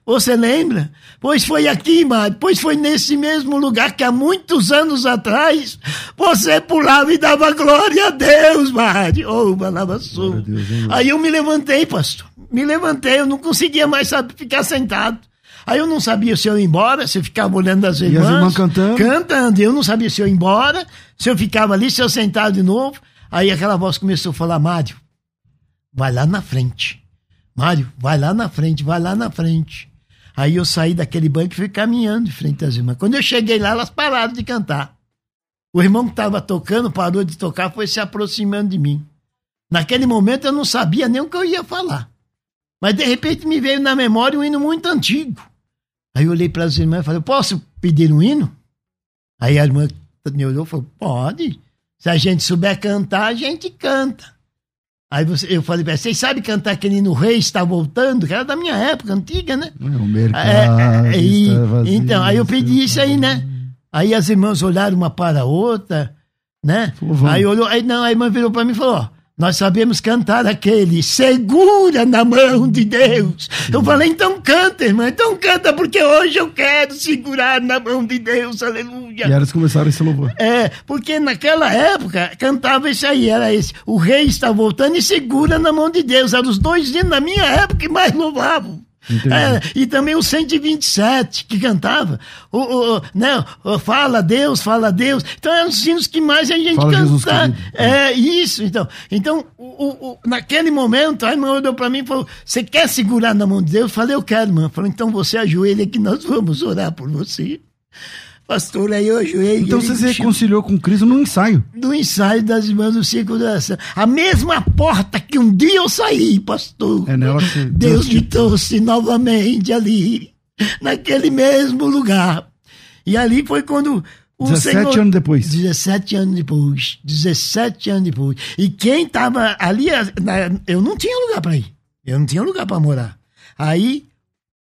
D: Você lembra? Pois foi aqui, Mário, pois foi nesse mesmo lugar que há muitos anos atrás você pulava e dava glória a Deus, Mário. Oh, Balabassu. Aí eu me levantei, pastor. Me levantei, eu não conseguia mais sabe, ficar sentado. Aí eu não sabia se eu ia embora, se eu ficava olhando as irmãs.
C: E as irmãs cantando?
D: Cantando. Eu não sabia se eu ia embora, se eu ficava ali, se eu sentava de novo. Aí aquela voz começou a falar, Mário, vai lá na frente. Mário, vai lá na frente, vai lá na frente. Aí eu saí daquele banco e fui caminhando de frente às irmãs. Quando eu cheguei lá, elas pararam de cantar. O irmão que estava tocando parou de tocar, foi se aproximando de mim. Naquele momento eu não sabia nem o que eu ia falar. Mas de repente me veio na memória um hino muito antigo. Aí eu olhei para as irmãs e falei: Posso pedir um hino? Aí a irmã me olhou e falou: Pode. Se a gente souber cantar, a gente canta. Aí você, eu falei pra vocês sabem cantar aquele hino Rei está voltando? Que era da minha época, antiga, né?
C: É, o mercado é, é,
D: e, vazio, Então, aí eu pedi isso aí, né? Aí as irmãs olharam uma para a outra, né? aí olhou, aí não, a irmã virou para mim e falou, ó, nós sabemos cantar aquele, segura na mão de Deus. Eu falei, então canta, irmã, então canta, porque hoje eu quero segurar na mão de Deus, aleluia.
C: E elas começaram esse louvor.
D: É, porque naquela época cantava isso aí, era esse, o rei está voltando e segura na mão de Deus. Eram os dois dias na minha época que mais louvavam. É, e também o 127 que cantava. O, o, né, o, fala Deus, fala Deus. Então eram os hinos que mais a gente cantava. É isso. Então, então o, naquele momento, a irmã olhou para mim e falou: Você quer segurar na mão de Deus? Eu falei: Eu quero, irmã. Falou: Então você ajoelha que nós vamos orar por você. Pastor, aí eu ajoelhei.
C: Então você se reconciliou com Cristo no ensaio?
D: No ensaio das irmãs do círculo da. A mesma porta que um dia eu saí, pastor. É nela que Deus me trouxe novamente ali, naquele mesmo lugar. E ali foi quando
C: o 17 Senhor, anos depois.
D: 17 anos depois. 17 anos depois. E quem estava ali, eu não tinha lugar para ir. Eu não tinha lugar para morar. Aí,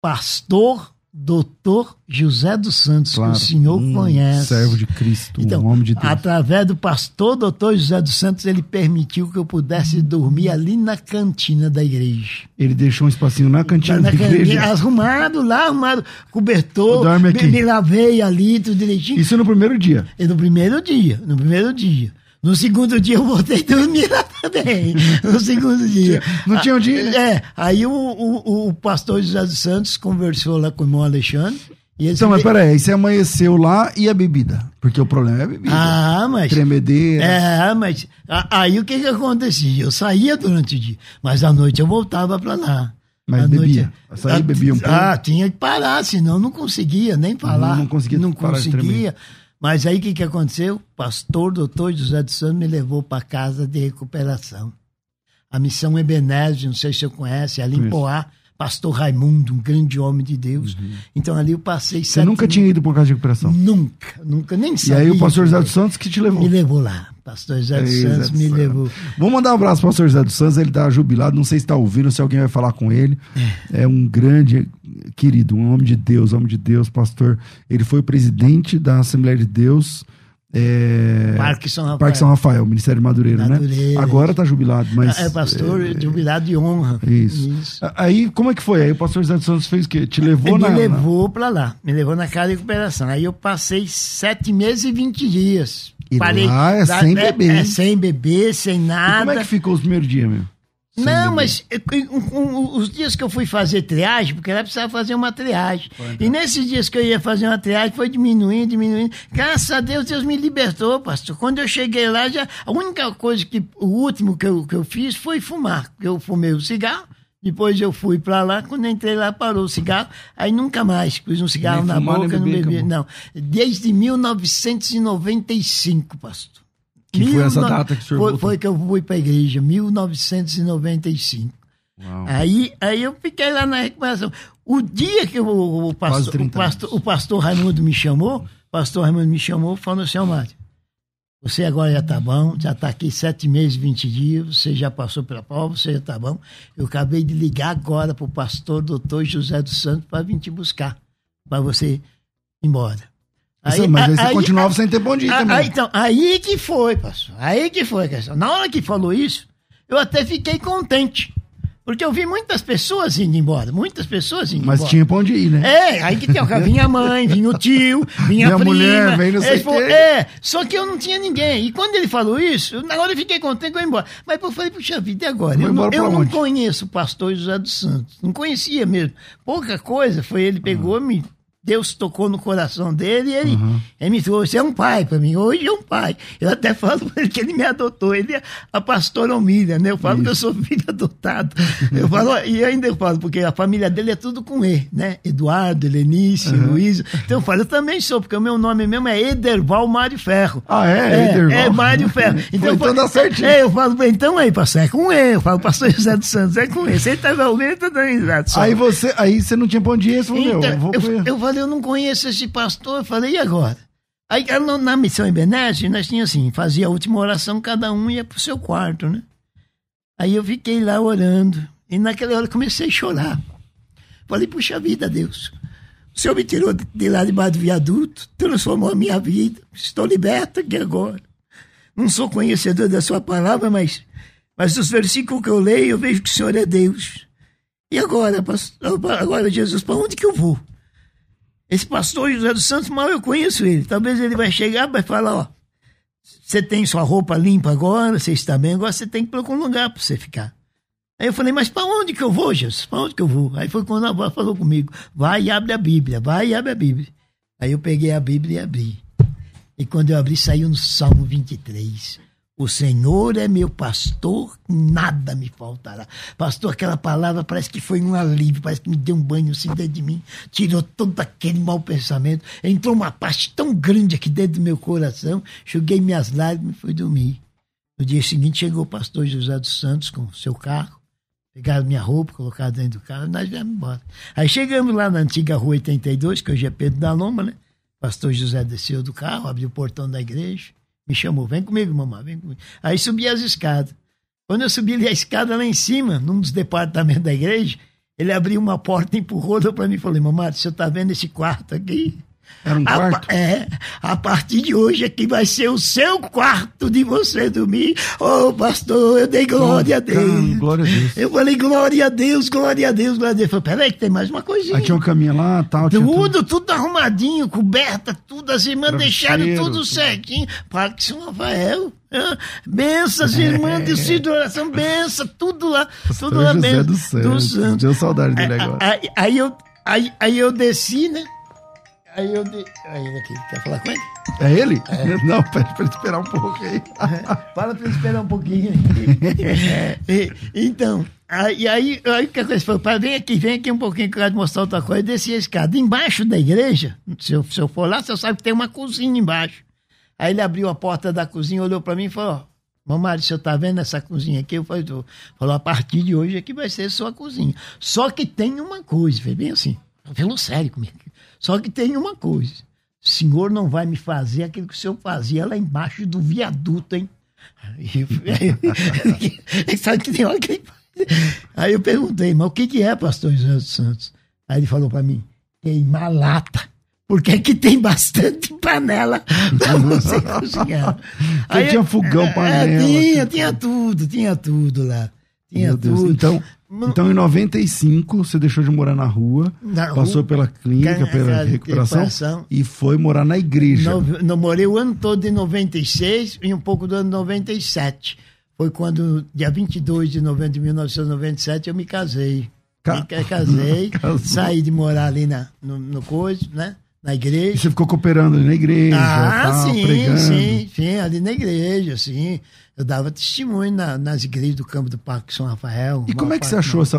D: pastor Doutor José dos Santos, claro, que o senhor um conhece.
C: Servo de Cristo, então, um homem de Deus.
D: Através do pastor doutor José dos Santos, ele permitiu que eu pudesse dormir ali na cantina da igreja.
C: Ele deixou um espacinho na cantina na, da igreja?
D: Arrumado lá, arrumado, cobertor. Dorme aqui. Me, me lavei ali, tudo direitinho.
C: Isso no primeiro dia?
D: E no primeiro dia, no primeiro dia. No segundo dia eu voltei a dormir lá também. No segundo dia.
C: Não tinha um dia?
D: É. Aí o, o, o pastor José dos Santos conversou lá com o irmão Alexandre.
C: E então, mas peraí, aí você amanheceu lá e a bebida? Porque o problema é a bebida.
D: Ah, mas.
C: Tremedeira.
D: É, mas. Aí o que que acontecia? Eu saía durante o dia, mas à noite eu voltava para lá.
C: Mas à bebia? Noite, Saía, bebia um pouco?
D: Ah, tinha que parar, senão não conseguia nem falar. Não, não conseguia. Não conseguia. Mas aí o que, que aconteceu? O pastor doutor José dos Santos me levou para casa de recuperação. A missão Ebenezer, não sei se você conhece, ali em Poá, pastor Raimundo, um grande homem de Deus. Uhum. Então ali eu passei
C: Você nunca tinha ido por casa de recuperação?
D: Nunca, nunca, nem sabia.
C: E aí o pastor José dos Santos que te levou?
D: Me levou lá. Pastor José dos Santos me levou.
C: Vamos mandar um abraço para o pastor José dos Santos, ele está jubilado, não sei se está ouvindo, se alguém vai falar com ele. É. é um grande querido, um homem de Deus, homem de Deus, pastor. Ele foi presidente da Assembleia de Deus. É...
D: Parque São Rafael.
C: Parque São Rafael, Ministério de Madureira, né? Madureira. né? Agora está jubilado, mas.
D: É pastor é... jubilado de honra.
C: Isso. Isso. Aí, como é que foi? Aí o pastor José dos Santos fez o quê? Te levou
D: Ele
C: na.
D: Me levou para lá, me levou na casa de recuperação. Aí eu passei sete meses e vinte dias.
C: E Parei, lá é da, sem beber. É,
D: é, sem beber, sem nada. E
C: como é que ficou os primeiros dias, meu?
D: Sem não, mas um, um, os dias que eu fui fazer triagem, porque ela precisava fazer uma triagem. E nesses dias que eu ia fazer uma triagem, foi diminuindo, diminuindo. Graças a Deus, Deus me libertou, pastor. Quando eu cheguei lá, já, a única coisa que, o último que eu, que eu fiz foi fumar. Eu fumei o cigarro, depois eu fui para lá, quando entrei lá, parou o cigarro. Aí nunca mais pus um cigarro nem na boca, não bebi. Não. Desde 1995, pastor.
C: Que Mil foi essa data que o senhor
D: foi, foi que eu fui para a igreja, 1995. Uau. Aí, aí eu fiquei lá na recuperação. O dia que o, o, pastor, o, pastor, o pastor Raimundo me chamou, o pastor Raimundo me chamou, falou assim, Mário, você agora já está bom, já está aqui sete meses, vinte dias, você já passou pela prova, você já está bom. Eu acabei de ligar agora para o pastor doutor José dos Santos para vir te buscar, para você ir embora.
C: Aí, mas aí você aí, continuava aí, sem ter bom dia também.
D: Aí, então, aí que foi, pastor. Aí que foi a questão. Na hora que falou isso, eu até fiquei contente. Porque eu vi muitas pessoas indo embora, muitas pessoas indo
C: Mas
D: embora.
C: tinha pra onde ir, né?
D: É, aí que tem, vinha a mãe, vinha o tio, vinha a prima. mulher, vem não sei falou, É, só que eu não tinha ninguém. E quando ele falou isso, na hora eu fiquei contente que eu ia embora. Mas eu falei, puxa vida, e agora? Eu, não, eu não conheço o pastor José dos Santos, não conhecia mesmo. Pouca coisa foi, ele pegou, ah. me Deus tocou no coração dele e ele, uhum. ele me falou: Você é um pai para mim, hoje é um pai. Eu até falo para ele que ele me adotou, ele é a pastora Omília, né? Eu falo Isso. que eu sou filho adotado. Eu falo, e ainda eu falo, porque a família dele é tudo com E, né? Eduardo, Helenice, uhum. Luiz. Então eu falo, eu também sou, porque o meu nome mesmo é Ederval Mário Ferro.
C: Ah, é? É,
D: Ederval. é Mário Ferro.
C: Então, Foi, dá certinho.
D: É, eu falo, então aí, pastor, é com E. Eu falo, pastor José dos Santos, é com E. Você tá ouvindo, tá dando risada.
C: Aí você, aí você não tinha onde ir, você falou, então,
D: eu, vou eu, eu eu não conheço esse pastor. Eu falei, e agora? Aí na missão em Benete, nós tínhamos assim, fazia a última oração, cada um ia pro seu quarto, né? Aí eu fiquei lá orando. E naquela hora comecei a chorar. Falei, puxa vida, Deus. O Senhor me tirou de lá debaixo do viaduto, transformou a minha vida. Estou liberta aqui agora. Não sou conhecedor da sua palavra, mas, mas dos versículos que eu leio, eu vejo que o Senhor é Deus. E agora, pastor, agora Jesus, para onde que eu vou? Esse pastor José dos Santos, mal eu conheço ele. Talvez ele vai chegar e vai falar, ó, você tem sua roupa limpa agora, você está bem, agora você tem que procurar um lugar para você ficar. Aí eu falei, mas para onde que eu vou, Jesus? Para onde que eu vou? Aí foi quando a avó falou comigo, vai e abre a Bíblia, vai e abre a Bíblia. Aí eu peguei a Bíblia e abri. E quando eu abri, saiu no Salmo 23. O Senhor é meu pastor, nada me faltará. Pastor, aquela palavra parece que foi um alívio, parece que me deu um banho assim dentro de mim, tirou todo aquele mau pensamento, entrou uma parte tão grande aqui dentro do meu coração, joguei minhas lágrimas e fui dormir. No dia seguinte chegou o pastor José dos Santos com seu carro, pegaram minha roupa, colocaram dentro do carro e nós viemos embora. Aí chegamos lá na antiga rua 82, que hoje é Pedro da Loma, né? Pastor José desceu do carro, abriu o portão da igreja me chamou, vem comigo, mamãe, vem comigo. Aí subi as escadas. Quando eu subi a escada lá em cima, num dos departamentos da igreja, ele abriu uma porta, empurrou, deu para mim e falou, mamãe, você está vendo esse quarto aqui?
C: Era um quarto?
D: A, é, a partir de hoje aqui vai ser o seu quarto de você dormir. Ô, oh, pastor, eu dei glória a Deus.
C: Glória a Deus.
D: Eu falei, glória a Deus, glória a Deus, glória a Deus. Eu falei, peraí que tem mais uma coisinha.
C: Aí tinha um caminho lá, tal.
D: Tudo, tudo, tudo arrumadinho, coberta, tudo. As irmãs deixaram tudo certinho. Parque São Rafael. Benção, as irmãs de Cid oração, benção, tudo lá, tudo lá, benção.
C: do céu. Deu saudade dele agora.
D: Aí, aí, eu, aí, aí eu desci, né? Aí eu. De... Aí aqui, quer falar com ele?
C: É ele? É. Não, pede pra ele esperar um pouco aí.
D: É, fala pra ele esperar um pouquinho aí. então, aí, aí, aí que a coisa foi, pai, vem aqui, vem aqui um pouquinho que eu quero te mostrar outra coisa. Desci a escada. Embaixo da igreja, se eu, se eu for lá, você sabe que tem uma cozinha embaixo. Aí ele abriu a porta da cozinha, olhou pra mim e falou: Mamãe, você tá vendo essa cozinha aqui? Eu falei, falou, a partir de hoje aqui vai ser sua cozinha. Só que tem uma coisa, foi bem assim. Falou sério comigo. Só que tem uma coisa: o senhor não vai me fazer aquilo que o senhor fazia lá embaixo do viaduto, hein? Sabe que tem hora que Aí eu perguntei, mas o que, que é, pastor José dos Santos? Aí ele falou para mim: queimar lata. Porque aqui tem bastante panela pra você cozinhar.
C: Aí, tinha fogão, panela.
D: É, tinha, tinha tudo, tinha tudo lá. Tinha Meu tudo. Deus.
C: Então, então, em 95, você deixou de morar na rua, na passou rua, pela clínica, pela recuperação, recuperação, e foi morar na igreja.
D: No, no, morei o ano todo de 96 e um pouco do ano 97. Foi quando, dia 22 de novembro de 1997, eu me casei. Ca... Me casei, saí de morar ali na, no, no coisa, né? Na igreja.
C: E você ficou cooperando ali na igreja?
D: Ah,
C: tal,
D: sim,
C: pregando.
D: sim, sim, ali na igreja, sim. Eu dava testemunho na, nas igrejas do campo do Parque São Rafael.
C: E como é que você achou essa,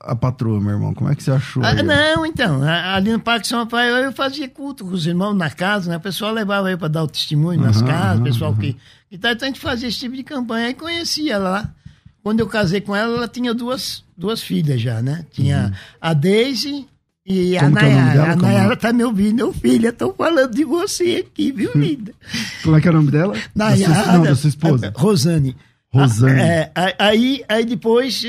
C: a patroa, meu irmão? Como é que você achou?
D: Ah, não, então, ali no Parque São Rafael eu fazia culto com os irmãos na casa, né? O pessoal levava aí para dar o testemunho nas uhum, casas, o pessoal uhum. que. Então a gente fazia esse tipo de campanha e conhecia ela lá. Quando eu casei com ela, ela tinha duas, duas filhas já, né? Tinha uhum. a Daisy e Como a é Nayara, é a Nayara tá me ouvindo, meu filho, tô falando de você aqui, viu, hum. linda?
C: Como é que é o nome dela?
D: Nayara. Da
C: sua, não, da sua esposa.
D: Rosane.
C: Rosane.
D: É, aí, aí depois,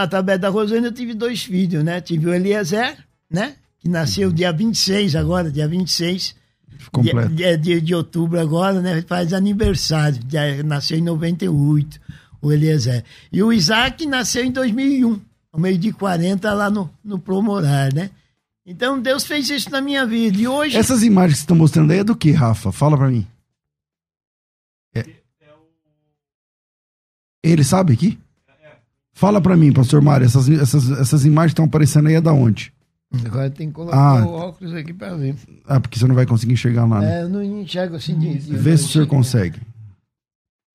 D: através da Rosane, eu tive dois filhos, né? Tive o Eliezer, né? Que nasceu dia 26 agora, dia 26
C: Completo.
D: De, de, de outubro agora, né? Faz aniversário. Nasceu em 98, o Eliezer. E o Isaac nasceu em 2001, ao meio de 40, lá no, no Promorar, né? Então Deus fez isso na minha vida. E hoje.
C: Essas imagens que você está mostrando aí é do que, Rafa? Fala para mim. É... Ele sabe aqui? Fala para mim, pastor Mário, essas, essas, essas imagens estão aparecendo aí é da onde?
D: Agora tem que colocar ah, o óculos aqui para ver.
C: Ah, porque você não vai conseguir enxergar lá, né?
D: É, eu não enxergo assim de. de
C: Vê se o senhor consegue.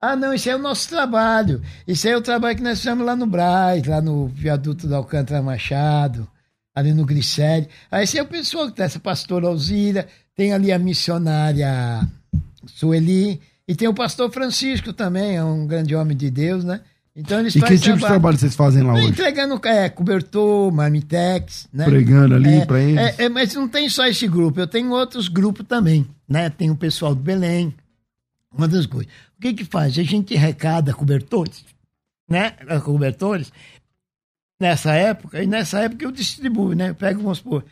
D: Ah, não, isso é o nosso trabalho. Isso é o trabalho que nós fizemos lá no Braz, lá no viaduto da Alcântara Machado, ali no Grissério. Aí esse é o pessoal que está, essa pastora Alzira, tem ali a missionária Sueli, e tem o pastor Francisco também, é um grande homem de Deus, né?
C: Então eles E que tipo de trabalho vocês fazem lá hoje?
D: Entregando é, cobertor, marmitex, né?
C: Pregando ali
D: é,
C: para eles.
D: É, é, mas não tem só esse grupo, eu tenho outros grupos também, né? Tem o pessoal do Belém, uma das coisas. O que que faz? A gente arrecada cobertores, né? Cobertores, nessa época, e nessa época eu distribuo, né? Eu pego, vamos supor,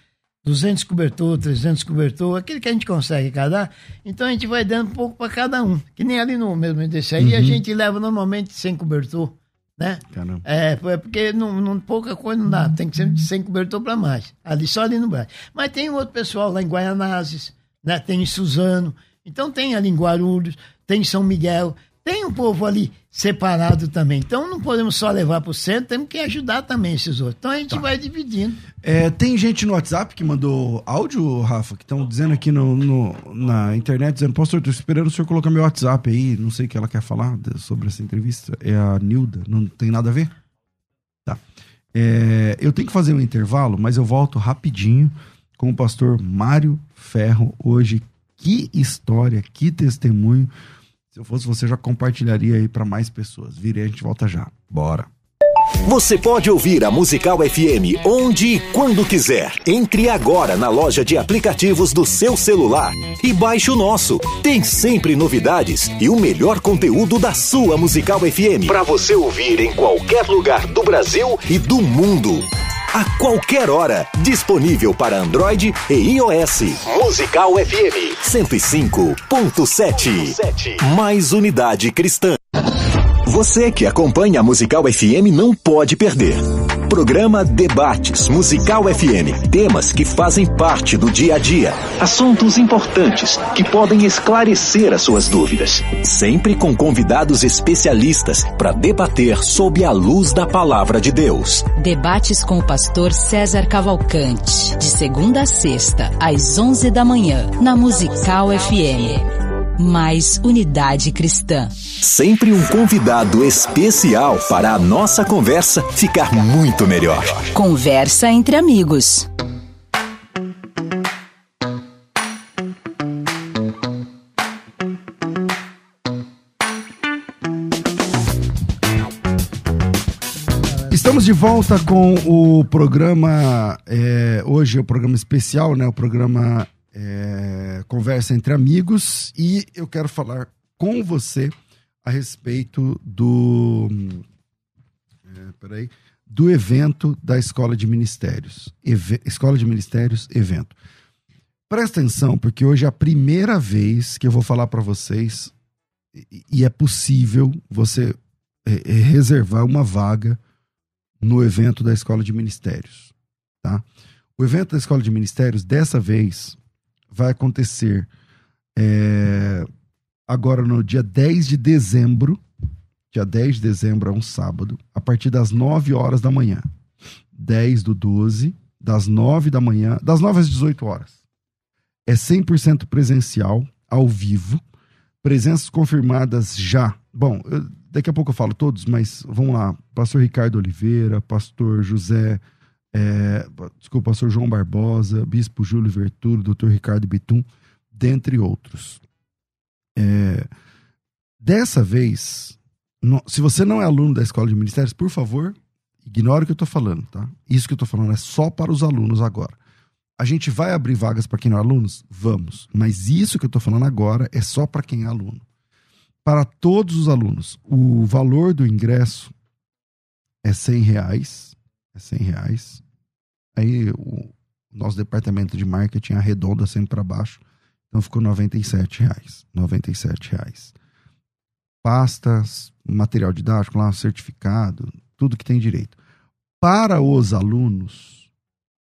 D: 200 cobertor, 300 cobertor, aquele que a gente consegue cada. Então a gente vai dando um pouco para cada um. Que nem ali no mesmo desse aí, uhum. a gente leva normalmente 100 cobertor, né? Caramba. É, é porque não, não, pouca coisa não dá, tem que ser de 100 cobertor para mais. Ali só ali no Brasil. Mas tem outro pessoal lá em Guaianazes, né? Tem em Suzano. Então tem ali em Guarulhos, tem em São Miguel, tem um povo ali separado também. Então não podemos só levar para o centro, temos que ajudar também esses outros. Então a gente tá. vai dividindo.
C: É, tem gente no WhatsApp que mandou áudio, Rafa, que estão dizendo aqui no, no, na internet, dizendo, pastor, estou esperando o senhor colocar meu WhatsApp aí, não sei o que ela quer falar sobre essa entrevista. É a Nilda, não tem nada a ver? Tá. É, eu tenho que fazer um intervalo, mas eu volto rapidinho com o pastor Mário Ferro hoje. Que história, que testemunho se eu fosse você, já compartilharia aí para mais pessoas. Virei, a gente volta já. Bora.
A: Você pode ouvir a Musical FM onde e quando quiser. Entre agora na loja de aplicativos do seu celular e baixe o nosso. Tem sempre novidades e o melhor conteúdo da sua Musical FM para você ouvir em qualquer lugar do Brasil e do mundo a qualquer hora. Disponível para Android e iOS. Musical FM 105.7. Mais unidade cristã. Você que acompanha a Musical FM não pode perder. Programa Debates Musical FM. Temas que fazem parte do dia a dia. Assuntos importantes que podem esclarecer as suas dúvidas. Sempre com convidados especialistas para debater sob a luz da palavra de Deus.
B: Debates com o pastor César Cavalcante. De segunda a sexta, às 11 da manhã, na Musical FM mais unidade cristã.
A: Sempre um convidado especial para a nossa conversa ficar muito melhor.
B: Conversa entre amigos.
C: Estamos de volta com o programa, é, hoje é o programa especial, né? O programa é, conversa entre amigos e eu quero falar com você a respeito do é, peraí, do evento da Escola de Ministérios. Eve, Escola de Ministérios, evento. Presta atenção, porque hoje é a primeira vez que eu vou falar para vocês e, e é possível você é, é, reservar uma vaga no evento da Escola de Ministérios, tá? O evento da Escola de Ministérios, dessa vez, vai acontecer é, agora no dia 10 de dezembro. Dia 10 de dezembro é um sábado, a partir das 9 horas da manhã. 10 do 12, das 9 da manhã, das 9 às 18 horas. É 100% presencial, ao vivo. Presenças confirmadas já. Bom, eu, daqui a pouco eu falo todos, mas vamos lá. Pastor Ricardo Oliveira, pastor José é, desculpa, pastor João Barbosa, bispo Júlio Vertulo, doutor Ricardo Bitum, dentre outros. É, dessa vez, no, se você não é aluno da Escola de Ministérios, por favor, ignore o que eu estou falando, tá? Isso que eu estou falando é só para os alunos agora. A gente vai abrir vagas para quem não é aluno? Vamos. Mas isso que eu estou falando agora é só para quem é aluno. Para todos os alunos, o valor do ingresso é 100 reais. É 100 reais. Aí o nosso departamento de marketing arredonda sempre para baixo. Então ficou 97 reais. 97 reais. Pastas, material didático lá, certificado, tudo que tem direito. Para os alunos,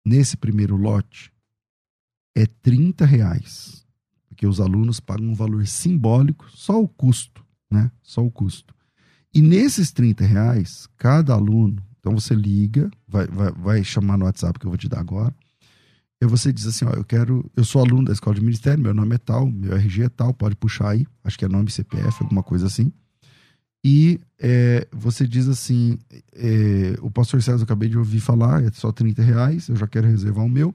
C: nesse primeiro lote, é 30 reais. Porque os alunos pagam um valor simbólico, só o custo, né? Só o custo. E nesses 30 reais, cada aluno então você liga, vai, vai, vai chamar no WhatsApp que eu vou te dar agora. E você diz assim, ó, eu quero, eu sou aluno da escola de ministério, meu nome é tal, meu RG é tal, pode puxar aí, acho que é nome CPF, alguma coisa assim. E é, você diz assim, é, o pastor César eu acabei de ouvir falar, é só 30 reais, eu já quero reservar o meu.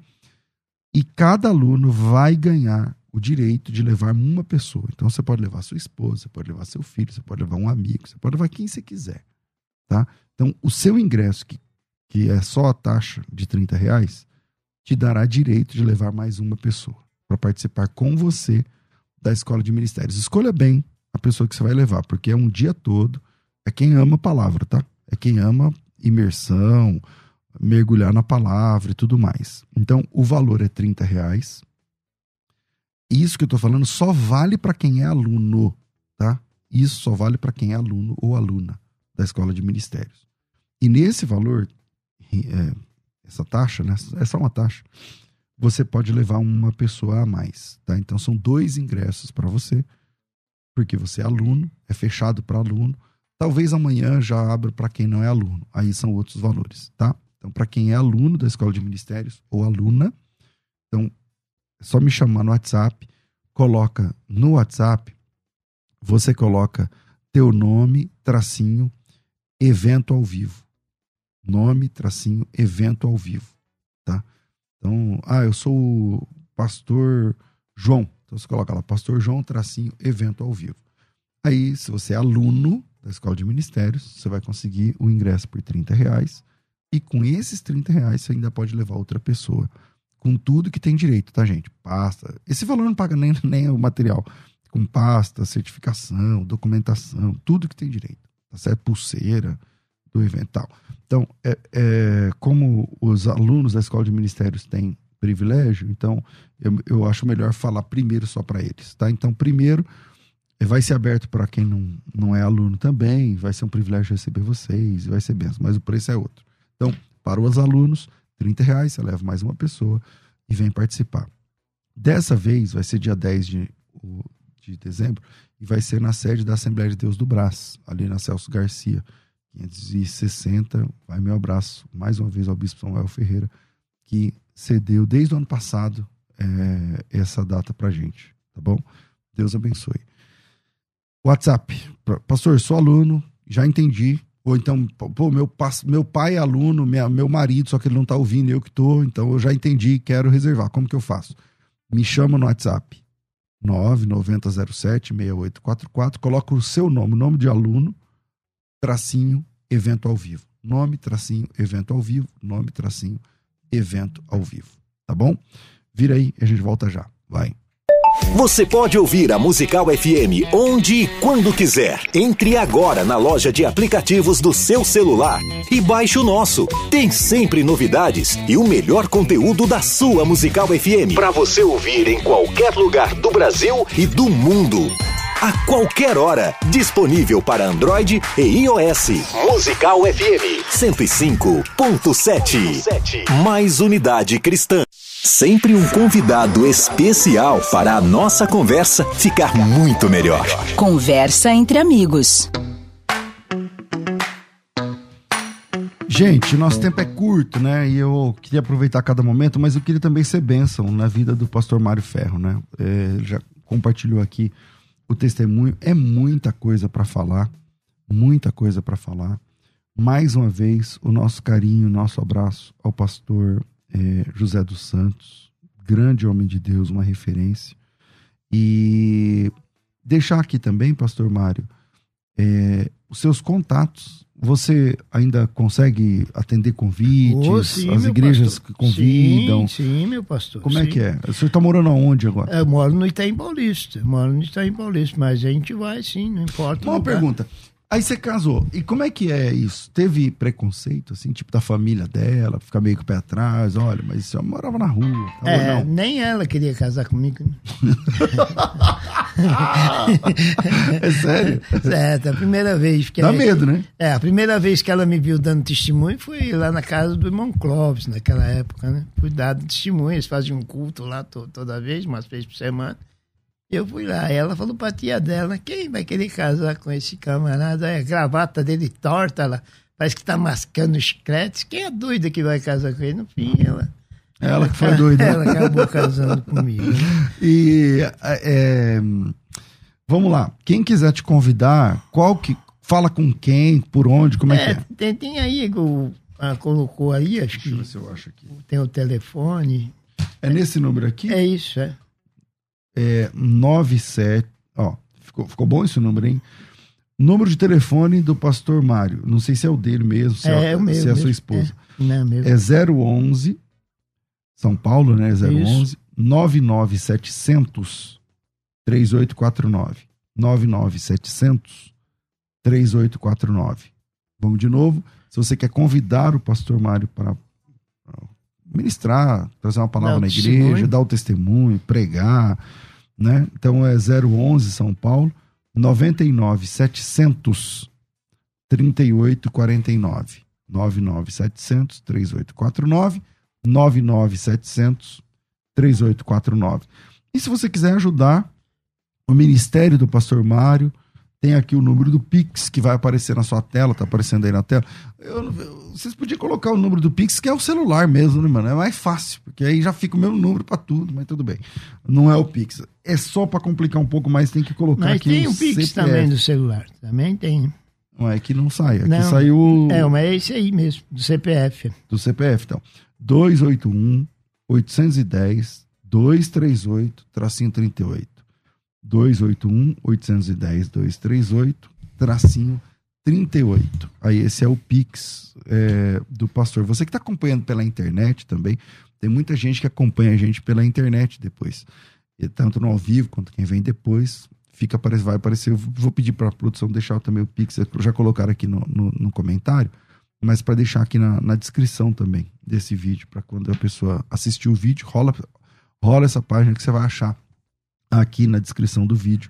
C: E cada aluno vai ganhar o direito de levar uma pessoa. Então você pode levar sua esposa, você pode levar seu filho, você pode levar um amigo, você pode levar quem você quiser. Tá? Então o seu ingresso, que, que é só a taxa de 30 reais, te dará direito de levar mais uma pessoa para participar com você da escola de ministérios. Escolha bem a pessoa que você vai levar, porque é um dia todo. É quem ama a palavra, tá? É quem ama imersão, mergulhar na palavra e tudo mais. Então, o valor é 30 reais. Isso que eu estou falando só vale para quem é aluno, tá? Isso só vale para quem é aluno ou aluna da escola de ministérios. E nesse valor, é, essa taxa, né? É só uma taxa. Você pode levar uma pessoa a mais, tá? Então são dois ingressos para você, porque você é aluno, é fechado para aluno. Talvez amanhã já abra para quem não é aluno. Aí são outros valores, tá? Então para quem é aluno da escola de ministérios ou aluna, então é só me chamar no WhatsApp, coloca no WhatsApp, você coloca teu nome, tracinho, evento ao vivo nome, tracinho, evento ao vivo, tá? Então, ah, eu sou o pastor João. Então você coloca lá, pastor João, tracinho, evento ao vivo. Aí, se você é aluno da escola de ministérios, você vai conseguir o ingresso por 30 reais. E com esses 30 reais, você ainda pode levar outra pessoa. Com tudo que tem direito, tá, gente? Pasta. Esse valor não paga nem, nem o material. Com pasta, certificação, documentação, tudo que tem direito. Tá certo? Pulseira do evento tal. Então, é, é, como os alunos da escola de ministérios têm privilégio, então eu, eu acho melhor falar primeiro só para eles, tá? Então, primeiro é, vai ser aberto para quem não, não é aluno também, vai ser um privilégio receber vocês, vai ser benção, mas o preço é outro. Então, para os alunos, 30 reais, você leva mais uma pessoa e vem participar. Dessa vez, vai ser dia 10 de, de dezembro, e vai ser na sede da Assembleia de Deus do Brás, ali na Celso Garcia. 560. Vai meu abraço mais uma vez ao Bispo Samuel Ferreira, que cedeu desde o ano passado é, essa data para gente, tá bom? Deus abençoe. WhatsApp, pastor, sou aluno, já entendi. Ou então, pô, meu, meu pai é aluno, minha, meu marido, só que ele não tá ouvindo, eu que tô, então eu já entendi, quero reservar. Como que eu faço? Me chama no WhatsApp, 99007-6844, coloca o seu nome, nome de aluno, tracinho, evento ao vivo. Nome, tracinho, evento ao vivo. Nome, tracinho, evento ao vivo. Tá bom? Vira aí e a gente volta já. Vai.
A: Você pode ouvir a Musical FM onde e quando quiser. Entre agora na loja de aplicativos do seu celular e baixe o nosso. Tem sempre novidades e o melhor conteúdo da sua Musical FM para você ouvir em qualquer lugar do Brasil e do mundo a qualquer hora. Disponível para Android e iOS. Musical FM 105.7. Mais unidade cristã. Sempre um convidado especial para a nossa conversa ficar muito melhor.
B: Conversa entre amigos.
C: Gente, nosso tempo é curto, né? E eu queria aproveitar cada momento, mas eu queria também ser bênção na vida do pastor Mário Ferro, né? É, ele já compartilhou aqui o testemunho. É muita coisa para falar, muita coisa para falar. Mais uma vez, o nosso carinho, o nosso abraço ao pastor é, José dos Santos, grande homem de Deus, uma referência. E deixar aqui também, pastor Mário, é, os seus contatos você ainda consegue atender convites? Oh, sim, as igrejas pastor. que convidam?
D: Sim, sim, meu pastor.
C: Como
D: sim.
C: é que é? O senhor está morando aonde agora?
D: Eu moro no Itaim Paulista. Moro no Itaim Paulista, mas a gente vai sim, não importa.
C: Uma pergunta. Aí você casou. E como é que é isso? Teve preconceito, assim, tipo da família dela, ficar meio com o pé atrás? Olha, mas você morava na rua.
D: é, não? nem ela queria casar comigo. Né?
C: é sério?
D: É, a primeira vez. Que
C: Dá
D: ela,
C: medo, né?
D: É, a primeira vez que ela me viu dando testemunho foi lá na casa do irmão Clóvis, naquela época, né? Fui dado testemunho, eles faziam um culto lá to, toda vez, umas vezes por semana. Eu fui lá, ela falou pra tia dela, quem vai querer casar com esse camarada? É, a gravata dele torta, ela parece que tá mascando créditos. Quem é doida que vai casar com ele? No fim, ela
C: Ela que foi doida.
D: Ela acabou casando comigo. Né?
C: E é, vamos lá. Quem quiser te convidar, qual que. Fala com quem, por onde, como é, é que é?
D: Tem, tem aí, o, ah, colocou aí, acho Deixa que.
C: se eu acho aqui.
D: Tem o telefone.
C: É nesse número aqui?
D: É isso, é.
C: É 97. Ó, ficou, ficou bom esse número, hein? Número de telefone do pastor Mário. Não sei se é o dele mesmo, se é, é, é o meu, se é a sua esposa.
D: É, não, mesmo.
C: é 011 São Paulo, né? 011 Isso. 99700 3849. 99700 3849. Vamos de novo. Se você quer convidar o pastor Mário para ministrar, trazer uma palavra na igreja, testemunho. dar o testemunho, pregar, né? Então é 011 São Paulo 99 700 3849 99 700 3849 99 700 3849 e se você quiser ajudar o ministério do pastor Mário tem aqui o número do Pix que vai aparecer na sua tela, tá aparecendo aí na tela. Eu, vocês podiam colocar o número do Pix, que é o celular mesmo, né, mano? É mais fácil, porque aí já fica o mesmo número para tudo, mas tudo bem. Não é o Pix. É só para complicar um pouco mais, tem que colocar
D: mas
C: aqui
D: tem o, o Pix CPF. também do celular. Também tem.
C: Não é que não sai. Aqui
D: não,
C: saiu.
D: É, mas é esse aí mesmo, do CPF.
C: Do CPF, então. 281 810 238 tracinho 38. 281 810 238 tracinho 38. Aí esse é o Pix é, do pastor. Você que está acompanhando pela internet também, tem muita gente que acompanha a gente pela internet depois. E tanto no ao vivo quanto quem vem depois, fica vai aparecer. Eu vou pedir para a produção deixar também o Pix, já colocar aqui no, no, no comentário, mas para deixar aqui na, na, descrição também desse vídeo, para quando a pessoa assistir o vídeo, rola, rola essa página que você vai achar aqui na descrição do vídeo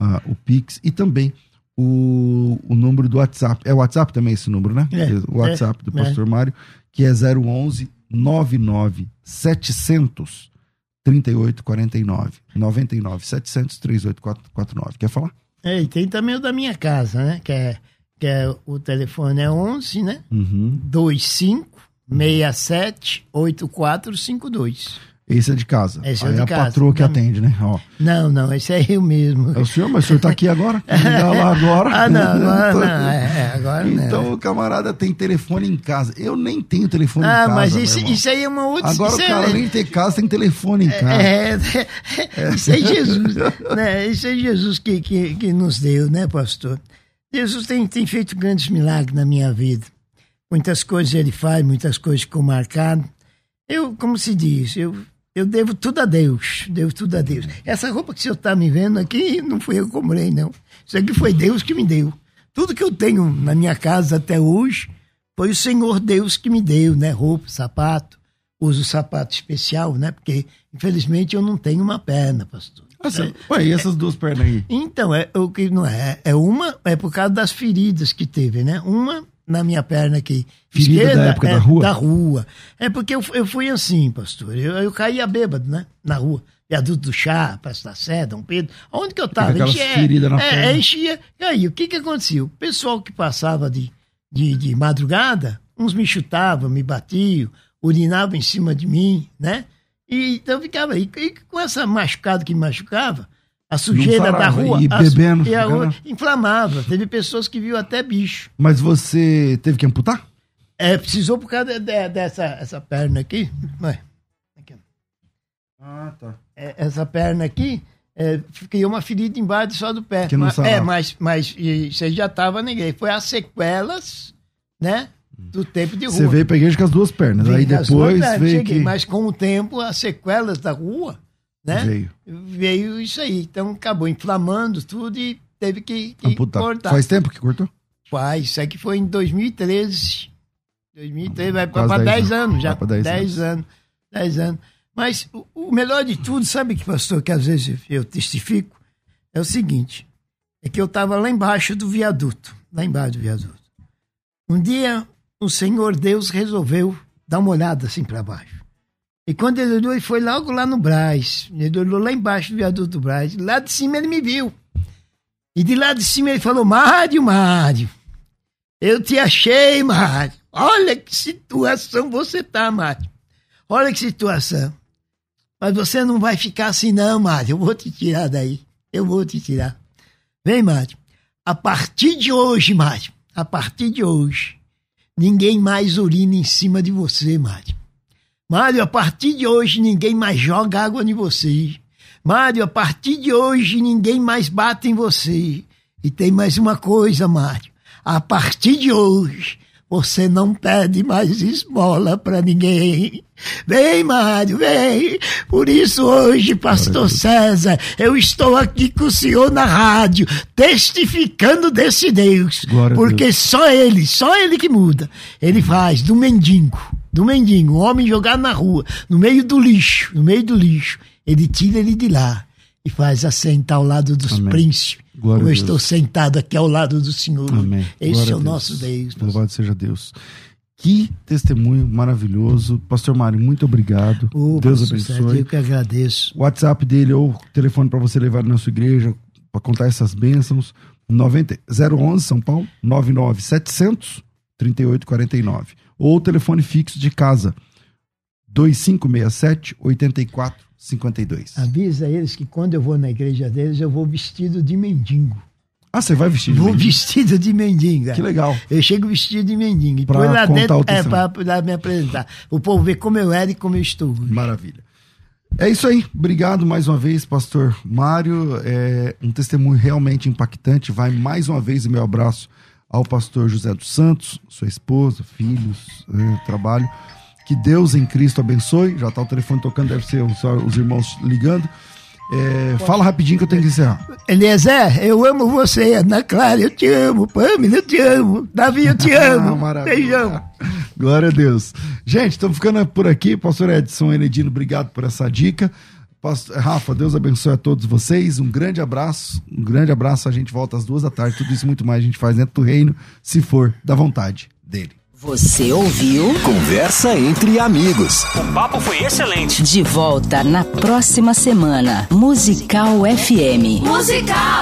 C: uh, o Pix e também o, o número do WhatsApp. É o WhatsApp também esse número, né?
D: É,
C: o WhatsApp é, do Pastor é. Mário, que é 011 99 700 3849. 99 700 3849. Quer falar?
D: É, e tem também o da minha casa, né? Que é, que é o telefone é 11, né?
C: Uhum.
D: 25 67 8452.
C: Esse é de casa.
D: Esse é
C: Aí
D: é de
C: a
D: casa.
C: patroa que
D: não,
C: atende, né? Ó.
D: Não, não, esse é eu mesmo.
C: É o senhor, mas o senhor está aqui agora? lá agora.
D: ah, não, agora não. É, é agora
C: então
D: não.
C: o camarada tem telefone em casa. Eu nem tenho telefone ah, em casa.
D: Ah, mas isso, isso aí é uma outra
C: Agora o cara nem tem casa, tem telefone em casa.
D: É, é, isso é Jesus. né? Isso é Jesus que, que, que nos deu, né, pastor? Jesus tem, tem feito grandes milagres na minha vida. Muitas coisas ele faz, muitas coisas ficam marcadas. Eu, como se diz, eu eu devo tudo a Deus, devo tudo a Deus. Essa roupa que o senhor está me vendo aqui, não fui eu que comprei, não. Isso aqui foi Deus que me deu. Tudo que eu tenho na minha casa até hoje, foi o Senhor Deus que me deu, né? Roupa, sapato. Uso sapato especial, né? Porque, infelizmente, eu não tenho uma perna, pastor.
C: Nossa, é, ué, e essas é, duas pernas aí?
D: Então, é o que não é. É uma, é por causa das feridas que teve, né? Uma na minha perna aqui.
C: Ferida esquerda, da época
D: é,
C: da rua?
D: Da rua. É porque eu, eu fui assim, pastor. Eu, eu caía bêbado, né? Na rua. Viaduto do Chá, Praça da Sé, Dom Pedro. Onde que eu tava?
C: Enchia, ferida na
D: é,
C: perna.
D: É, enchia. E aí, o que que aconteceu? O pessoal que passava de, de, de madrugada, uns me chutavam, me batiam, urinavam em cima de mim, né? E, então eu ficava aí. E com essa machucada que me machucava, a sujeira da rua.
C: E bebendo.
D: A, e a rua inflamava. Teve pessoas que viu até bicho.
C: Mas você teve que amputar?
D: É, precisou por causa de, de, dessa essa perna aqui. aqui.
C: Ah, tá.
D: É, essa perna aqui, é, criou uma ferida embaixo só do pé.
C: Que não
D: mas, é, mas, mas você já tava ninguém. Foi as sequelas, né? Do tempo de rua.
C: Você veio pra igreja com as duas pernas. Veio aí depois pernas, veio cheguei, que...
D: Mas com o tempo, as sequelas da rua né?
C: Veio.
D: Veio isso aí. Então acabou inflamando tudo e teve que, que cortar.
C: Faz tempo que cortou?
D: Faz. Isso aqui foi em 2013. 2013, vai para 10 anos, já. Vai 10, 10 anos. 10 anos. Mas o, o, melhor de tudo, sabe que, pastor, que às vezes eu testifico, é o seguinte: é que eu estava lá embaixo do viaduto, lá embaixo do viaduto. Um dia, o Senhor Deus resolveu dar uma olhada assim para baixo. E quando ele olhou, ele foi logo lá no Braz. Ele olhou lá embaixo do viaduto do Braz. Lá de cima ele me viu. E de lá de cima ele falou: Mário, Mário, eu te achei, Mário. Olha que situação você tá, Mário. Olha que situação. Mas você não vai ficar assim, não, Mário. Eu vou te tirar daí. Eu vou te tirar. Vem, Mário. A partir de hoje, Mário, a partir de hoje, ninguém mais urina em cima de você, Mário. Mário, a partir de hoje, ninguém mais joga água em você. Mário, a partir de hoje, ninguém mais bate em você. E tem mais uma coisa, Mário. A partir de hoje, você não pede mais esmola para ninguém. Vem, Mário, vem. Por isso hoje, pastor César, eu estou aqui com o senhor na rádio, testificando desse Deus. Glória porque só ele, só ele que muda. Ele faz do mendigo, do mendigo, um homem jogado na rua, no meio do lixo, no meio do lixo. Ele tira ele de lá e faz assentar ao lado dos Amém. príncipes Glória como eu estou sentado aqui ao lado do Senhor. Amém. Esse Glória é o nosso Deus.
C: Louvado seja Deus. Que testemunho maravilhoso. Pastor Mário, muito obrigado.
D: Oh, Deus abençoe. Eu que agradeço.
C: O WhatsApp dele ou o telefone para você levar na sua igreja para contar essas bênçãos. 90, 011 São Paulo, 99700 3849. Ou o telefone fixo de casa, 2567 84 52.
D: Avisa eles que quando eu vou na igreja deles, eu vou vestido de mendigo.
C: Ah, você vai vestido
D: de Vou mendigo? vestido de mendigo.
C: Que legal.
D: Eu chego vestido de mendigo. E pra lá dentro, é, para me apresentar. O povo ver como eu era e como eu estou.
C: Maravilha. É isso aí. Obrigado mais uma vez, pastor Mário. É um testemunho realmente impactante. Vai mais uma vez o meu abraço ao pastor José dos Santos, sua esposa, filhos, né, trabalho. Que Deus em Cristo abençoe. Já está o telefone tocando, deve ser os, os irmãos ligando. É, fala rapidinho que eu tenho que encerrar.
D: Eliezer, eu amo você. Ana Clara, eu te amo. Pamela, eu te amo. Davi, eu te amo. Beijão.
C: Glória a Deus. Gente, estamos ficando por aqui. Pastor Edson Enedino, obrigado por essa dica. Pastor, Rafa, Deus abençoe a todos vocês. Um grande abraço. Um grande abraço. A gente volta às duas da tarde. Tudo isso muito mais a gente faz dentro do reino, se for da vontade dele.
A: Você ouviu? Conversa entre amigos. O papo foi excelente.
B: De volta na próxima semana. Musical FM. Musical!